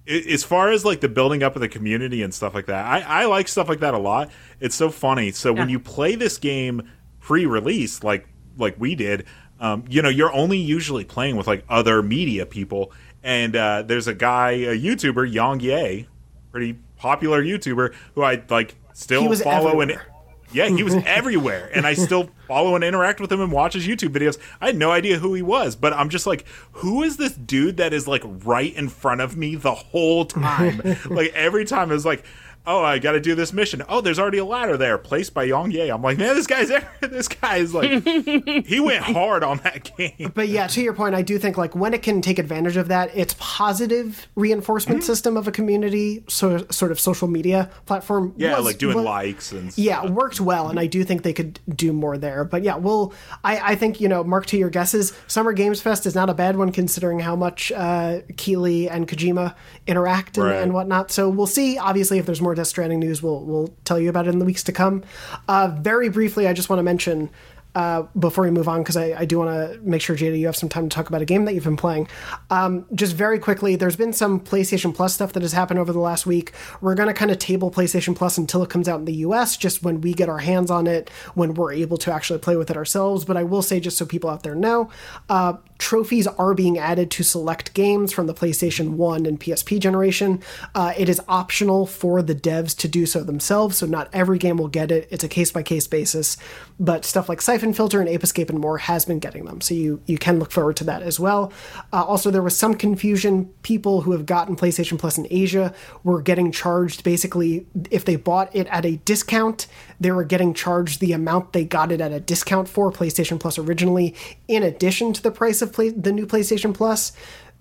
Speaker 3: as far as like the building up of the community and stuff like that, I, I like stuff like that a lot. It's so funny. So yeah. when you play this game pre-release, like like we did, um, you know, you're only usually playing with like other media people. And uh, there's a guy, a YouTuber, Yong Yea, pretty popular YouTuber, who I like still follow everywhere. and yeah, he was everywhere, and I still follow and interact with him and watch his YouTube videos. I had no idea who he was, but I'm just like, who is this dude that is like right in front of me the whole time? like every time it was like, oh, I got to do this mission. Oh, there's already a ladder there, placed by Yong Yea. I'm like, man, this guy's this guy is like, he went hard on that game.
Speaker 1: But yeah, to your point, I do think like when it can take advantage of that, its positive reinforcement
Speaker 3: Mm-hmm.
Speaker 1: system of a community, so sort of social media platform.
Speaker 3: Yeah,
Speaker 1: was-
Speaker 3: like doing
Speaker 1: was-
Speaker 3: likes and stuff.
Speaker 1: Yeah, worked well, and I do think they could do more there. But yeah, we'll. I, I think you know, Mark, to your guesses, Summer Games Fest is not a bad one considering how much uh, Keighley and Kojima interact and,
Speaker 3: Right.
Speaker 1: and whatnot. So we'll see. Obviously, if there's more Death Stranding news, we'll we'll tell you about it in the weeks to come. Uh, very briefly, I just want to mention. Uh, before we move on, because I, I do want to make sure, Jada, you have some time to talk about a game that you've been playing. Um, just very quickly, there's been some PlayStation Plus stuff that has happened over the last week. We're going to kind of table PlayStation Plus until it comes out in the US, just when we get our hands on it, when we're able to actually play with it ourselves. But I will say, just so people out there know, uh, trophies are being added to select games from the PlayStation 1 and PSP generation. Uh, it is optional for the devs to do so themselves, so not every game will get it. It's a case by case basis, but stuff like Siphon Filter and Ape Escape and more has been getting them, so you you can look forward to that as well. Uh, also, there was some confusion. People who have gotten PlayStation Plus in Asia were getting charged basically if they bought it at a discount, they were getting charged the amount they got it at a discount for PlayStation Plus originally, in addition to the price of play, the new PlayStation Plus.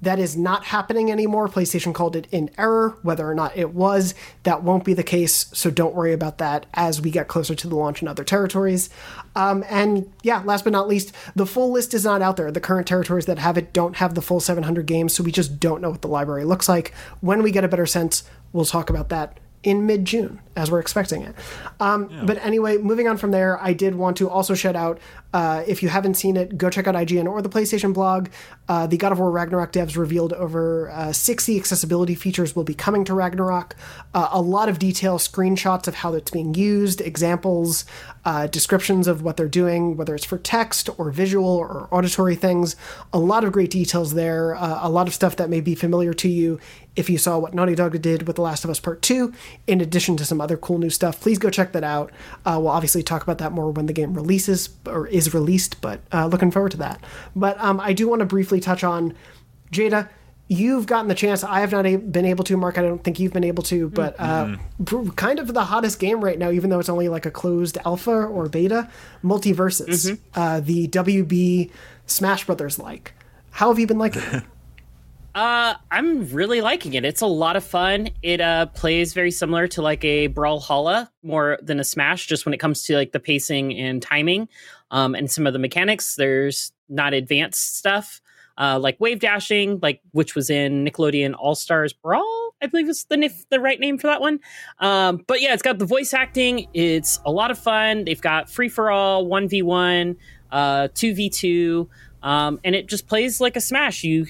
Speaker 1: That is not happening anymore. PlayStation called it in error. Whether or not it was, that won't be the case. So don't worry about that as we get closer to the launch in other territories. Um, and yeah, last but not least, the full list is not out there. The current territories that have it don't have the full 700 games, so we just don't know what the library looks like. When we get a better sense, we'll talk about that in mid June, as we're expecting it. Um, But anyway, moving on from there, I did want to also shout out uh, if you haven't seen it, go check out IGN or the PlayStation blog. Uh, the God of War Ragnarok devs revealed over uh, 60 accessibility features will be coming to Ragnarok. Uh, a lot of detail, screenshots of how it's being used, examples, uh, descriptions of what they're doing, whether it's for text or visual or auditory things. A lot of great details there. A lot of stuff that may be familiar to you if you saw what Naughty Dog did with The Last of Us Part 2, in addition to some other cool new stuff. Please go check that out. We'll obviously talk about that more when the game releases or is released, but uh, looking forward to that. But um, I do want to briefly touch on Jada. You've gotten the chance. I have not a- been able to, Mark. I don't think you've been able to, but uh, pr- kind of the hottest game right now, even though it's only like a closed alpha or beta, MultiVersus, uh, the WB Smash Brothers like. How have you been liking it?
Speaker 2: Uh, I'm really liking it. It's a lot of fun. It uh plays very similar to like a Brawlhalla more than a Smash, just when it comes to like the pacing and timing, um, and some of the mechanics. There's not advanced stuff, uh, like wave dashing, like which was in Nickelodeon All Stars Brawl, I believe is the the right name for that one. Um, but yeah, it's got the voice acting. It's a lot of fun. They've got free for all, one v one, uh, two v two, um, and it just plays like a Smash. You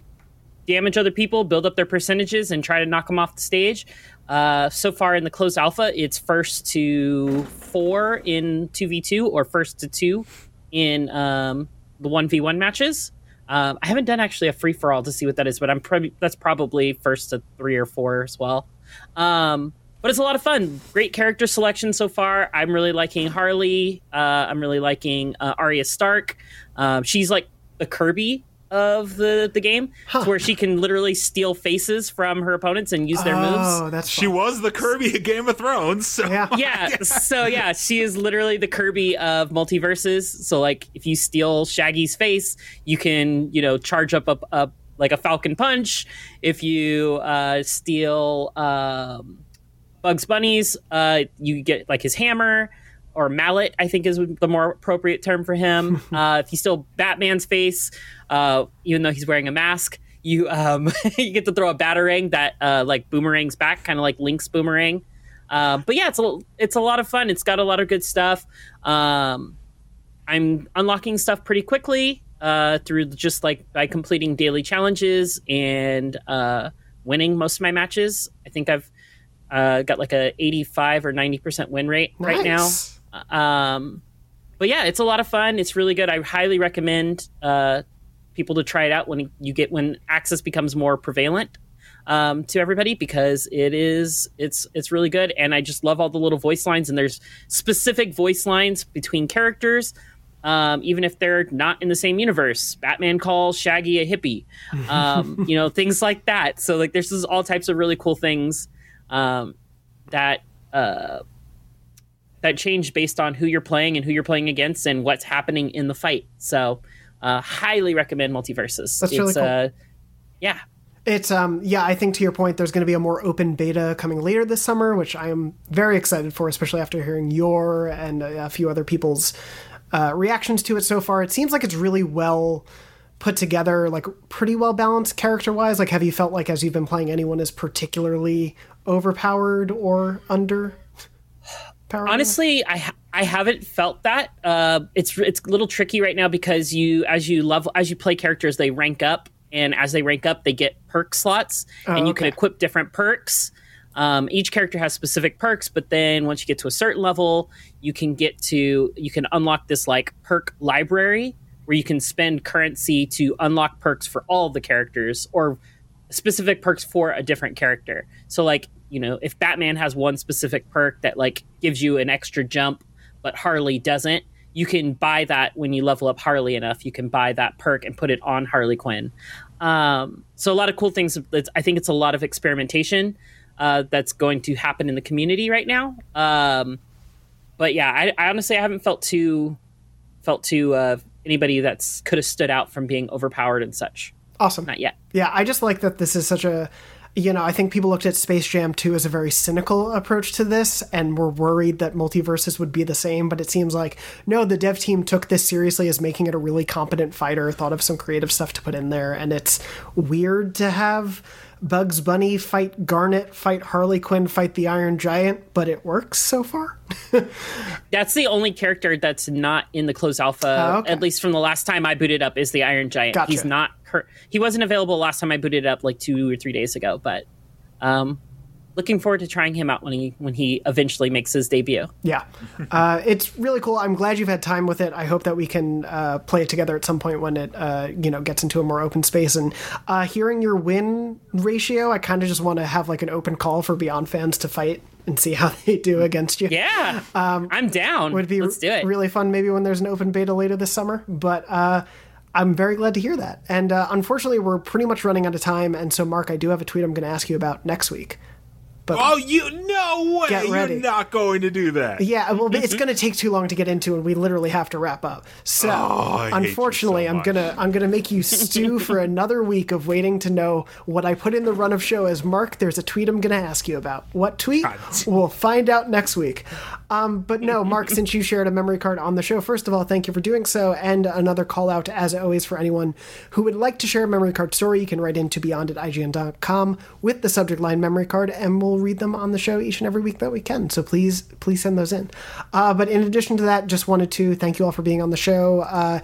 Speaker 2: damage other people, build up their percentages, and try to knock them off the stage. Uh, so far in the closed alpha, it's first to four in 2v2 or first to two in um, the 1v1 matches. Um, I haven't done actually a free for all to see what that is, but I'm prob- that's probably first to three or four as well. Um, but it's a lot of fun. Great character selection so far. I'm really liking Harley. Uh, I'm really liking uh, Arya Stark. Um, she's like the Kirby of the the game, to where she can literally steal faces from her opponents and use their moves.
Speaker 1: Oh, that's
Speaker 3: She was the Kirby of Game of Thrones. So.
Speaker 1: Yeah.
Speaker 2: yeah so yeah she is literally the kirby of multiversus so like if you steal shaggy's face you can you know charge up a, a like a falcon punch if you uh steal um bugs bunny's uh you get like his hammer or mallet i think is the more appropriate term for him uh if you steal batman's face uh even though he's wearing a mask you um you get to throw a batarang that uh like boomerangs back kind of like link's boomerang uh, but yeah, it's a it's a lot of fun. It's got a lot of good stuff. Um, I'm unlocking stuff pretty quickly uh, through just like by completing daily challenges and uh, winning most of my matches. I think I've uh, got like a 85 or 90 percent win rate right now. Um, but yeah, it's a lot of fun. It's really good. I highly recommend uh, people to try it out when you get when access becomes more prevalent um, to everybody because it is it's it's really good. And I just love all the little voice lines. And there's specific voice lines between characters. Um, even if they're not in the same universe, Batman calls Shaggy a hippie, um, you know, things like that. So like, there's all types of really cool things um, that uh, that change based on who you're playing and who you're playing against and what's happening in the fight. So, uh, highly recommend MultiVersus.
Speaker 1: That's really
Speaker 2: it's,
Speaker 1: cool.
Speaker 2: Uh, yeah,
Speaker 1: It's um yeah, I think to your point, there's going to be a more open beta coming later this summer, which I am very excited for, especially after hearing your and a few other people's uh, reactions to it so far. It seems like it's really well put together, like pretty well balanced character wise. Like, have you felt like as you've been playing, anyone is particularly overpowered or under?
Speaker 2: Honestly i ha- i haven't felt that. Uh it's it's a little tricky right now because you as you level as you play characters they rank up and as they rank up they get perk slots and you can equip different perks. Um, each character has specific perks but then once you get to a certain level you can get to you can unlock this like perk library where you can spend currency to unlock perks for all the characters or specific perks for a different character. So like, you know, if Batman has one specific perk that like gives you an extra jump, but Harley doesn't, you can buy that when you level up Harley enough. You can buy that perk and put it on Harley Quinn. Um, so a lot of cool things. It's- I think it's a lot of experimentation uh, that's going to happen in the community right now. Um, but yeah, I, I honestly I haven't felt too felt too uh, anybody that's could have stood out from being overpowered and such.
Speaker 1: Awesome.
Speaker 2: Not yet.
Speaker 1: Yeah, I just like that this is such a you know, I think people looked at Space Jam 2 as a very cynical approach to this and were worried that MultiVersus would be the same, but it seems like no, the dev team took this seriously as making it a really competent fighter, thought of some creative stuff to put in there, and it's weird to have Bugs Bunny fight Garnet, fight Harley Quinn, fight the Iron Giant, but it works so far.
Speaker 2: That's the only character that's not in the closed alpha,
Speaker 1: Oh, okay.
Speaker 2: at least from the last time I booted up, is the Iron Giant.
Speaker 1: Gotcha.
Speaker 2: He's not he wasn't available last time I booted up like two or three days ago, but um, looking forward to trying him out when he when he eventually makes his debut.
Speaker 1: Yeah, uh, it's really cool. I'm glad you've had time with it. I hope that we can uh, play it together at some point when it, uh, you know, gets into a more open space. And uh, hearing your win ratio, I kind of just want to have like an open call for Beyond fans to fight and see how they do against you.
Speaker 2: Yeah, I'm down.
Speaker 1: Um, would be
Speaker 2: Let's do it.
Speaker 1: really fun. Maybe when there's an open beta later this summer, but. Uh, I'm very glad to hear that. And uh, unfortunately, we're pretty much running out of time. And so, Mark, I do have a tweet I'm going to ask you about next week.
Speaker 3: Oh, you no way!
Speaker 1: Get ready.
Speaker 3: You're not going to do that.
Speaker 1: Yeah, well, it's mm-hmm. going to take too long to get into, and we literally have to wrap up. So,
Speaker 3: Oh, I hate you
Speaker 1: unfortunately,
Speaker 3: so
Speaker 1: I'm gonna I'm gonna make you stew for another week of waiting to know what I put in the run of show as Mark. There's a tweet I'm gonna ask you about. What tweet? We'll find out next week. Um, but no, Mark, since you shared a memory card on the show, first of all, thank you for doing so, and another call out as always for anyone who would like to share a memory card story. You can write into beyond at ign.com with the subject line memory card, and we'll read them on the show each and every week that we can. So please, please send those in. Uh, but in addition to that, just wanted to thank you all for being on the show. Uh,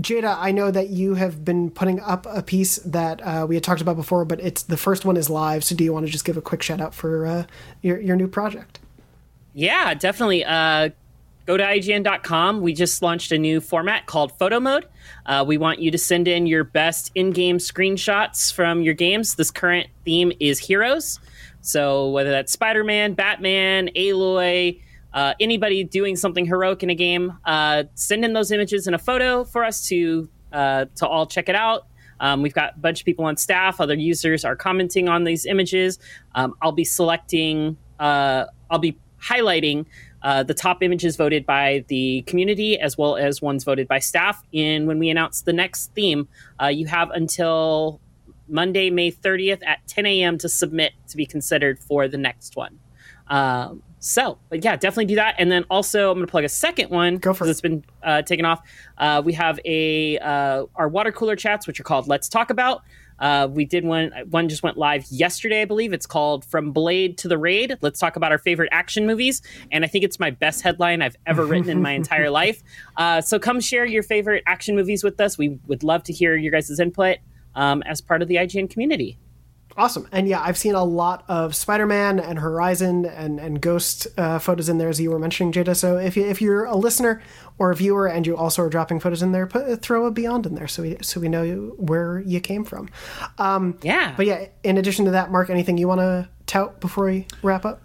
Speaker 1: Jada, I know that you have been putting up a piece that uh, we had talked about before, but it's the first one is live. So do you want to just give a quick shout out for uh, your your new project?
Speaker 2: Yeah, definitely. Uh, go to IGN.com. We just launched a new format called Photo Mode. Uh, we want you to send in your best in game screenshots from your games. This current theme is heroes. So whether that's Spider Man, Batman, Aloy, uh, anybody doing something heroic in a game, uh, send in those images in a photo for us to uh, to all check it out. Um, we've got a bunch of people on staff. Other users are commenting on these images. Um, I'll be selecting. Uh, I'll be highlighting uh, the top images voted by the community as well as ones voted by staff. And when we announce the next theme, uh, you have until Monday, May 30th at 10 a.m. to submit to be considered for the next one. Um, so, but yeah, definitely do that. And then also, I'm going to plug a second one
Speaker 1: for it.
Speaker 2: because it's been uh, taken off. Uh, we have a uh, our water cooler chats, which are called Let's Talk About. Uh, we did one. One just went live yesterday, I believe. It's called From Blade to the Raid. Let's talk about our favorite action movies, and I think it's my best headline I've ever written in my entire life. Uh, so come share your favorite action movies with us. We would love to hear your guys' input um, as part of the IGN community.
Speaker 1: Awesome. And yeah, I've seen a lot of Spider Man and Horizon and, and Ghost uh, photos in there, as you were mentioning, Jada. So if, you, if you're a listener or a viewer and you also are dropping photos in there, put, throw a Beyond in there so we, so we know where you came from.
Speaker 2: Yeah,
Speaker 1: But yeah, in addition to that, Mark, anything you want to tout before we wrap up?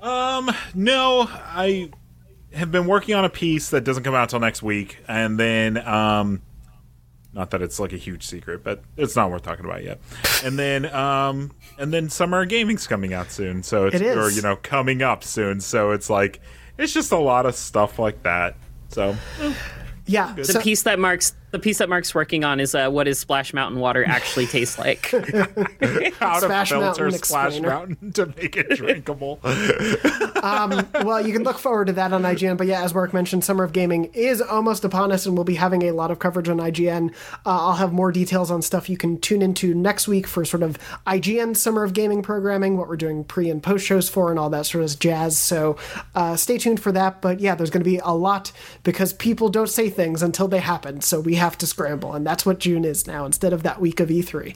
Speaker 3: Um, no, I have been working on a piece that doesn't come out till next week, and then um, Not that it's like a huge secret, but it's not worth talking about yet. And then, um, and then Summer Gaming's coming out soon, so it's
Speaker 1: It is.
Speaker 3: or you know coming up soon. So it's like it's just a lot of stuff like that. So
Speaker 1: Yeah.
Speaker 2: The
Speaker 1: so-
Speaker 2: piece that Mark's the piece that Mark's working on is uh, what does Splash Mountain water actually taste like?
Speaker 3: how to
Speaker 1: Splash
Speaker 3: filter
Speaker 1: Mountain
Speaker 3: Splash
Speaker 1: Explainer.
Speaker 3: Mountain to make it drinkable.
Speaker 1: well, you can look forward to that on IGN. But yeah, as Mark mentioned, Summer of Gaming is almost upon us, and we'll be having a lot of coverage on IGN. Uh, I'll have more details on stuff you can tune into next week for sort of IGN Summer of Gaming programming, what we're doing pre and post shows for, and all that sort of jazz. So uh, stay tuned for that. But yeah, there's going to be a lot because people don't say things until they happen. So we have to scramble, and that's what June is now. Instead of that week of E3,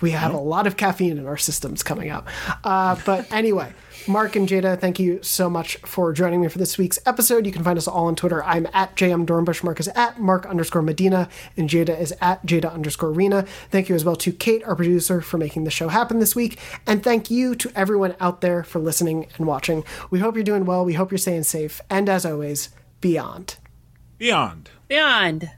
Speaker 1: we have a lot of caffeine in our systems coming up. Uh, but anyway. Mark and Jada, thank you so much for joining me for this week's episode. You can find us all on Twitter. I'm at JM Dornbush. Mark is at Mark underscore Medina, and Jada is at Jada underscore Rena. Thank you as well to Kate, our producer, for making the show happen this week. And thank you to everyone out there for listening and watching. We hope you're doing well. We hope you're staying safe. And as always, beyond.
Speaker 3: Beyond.
Speaker 2: Beyond.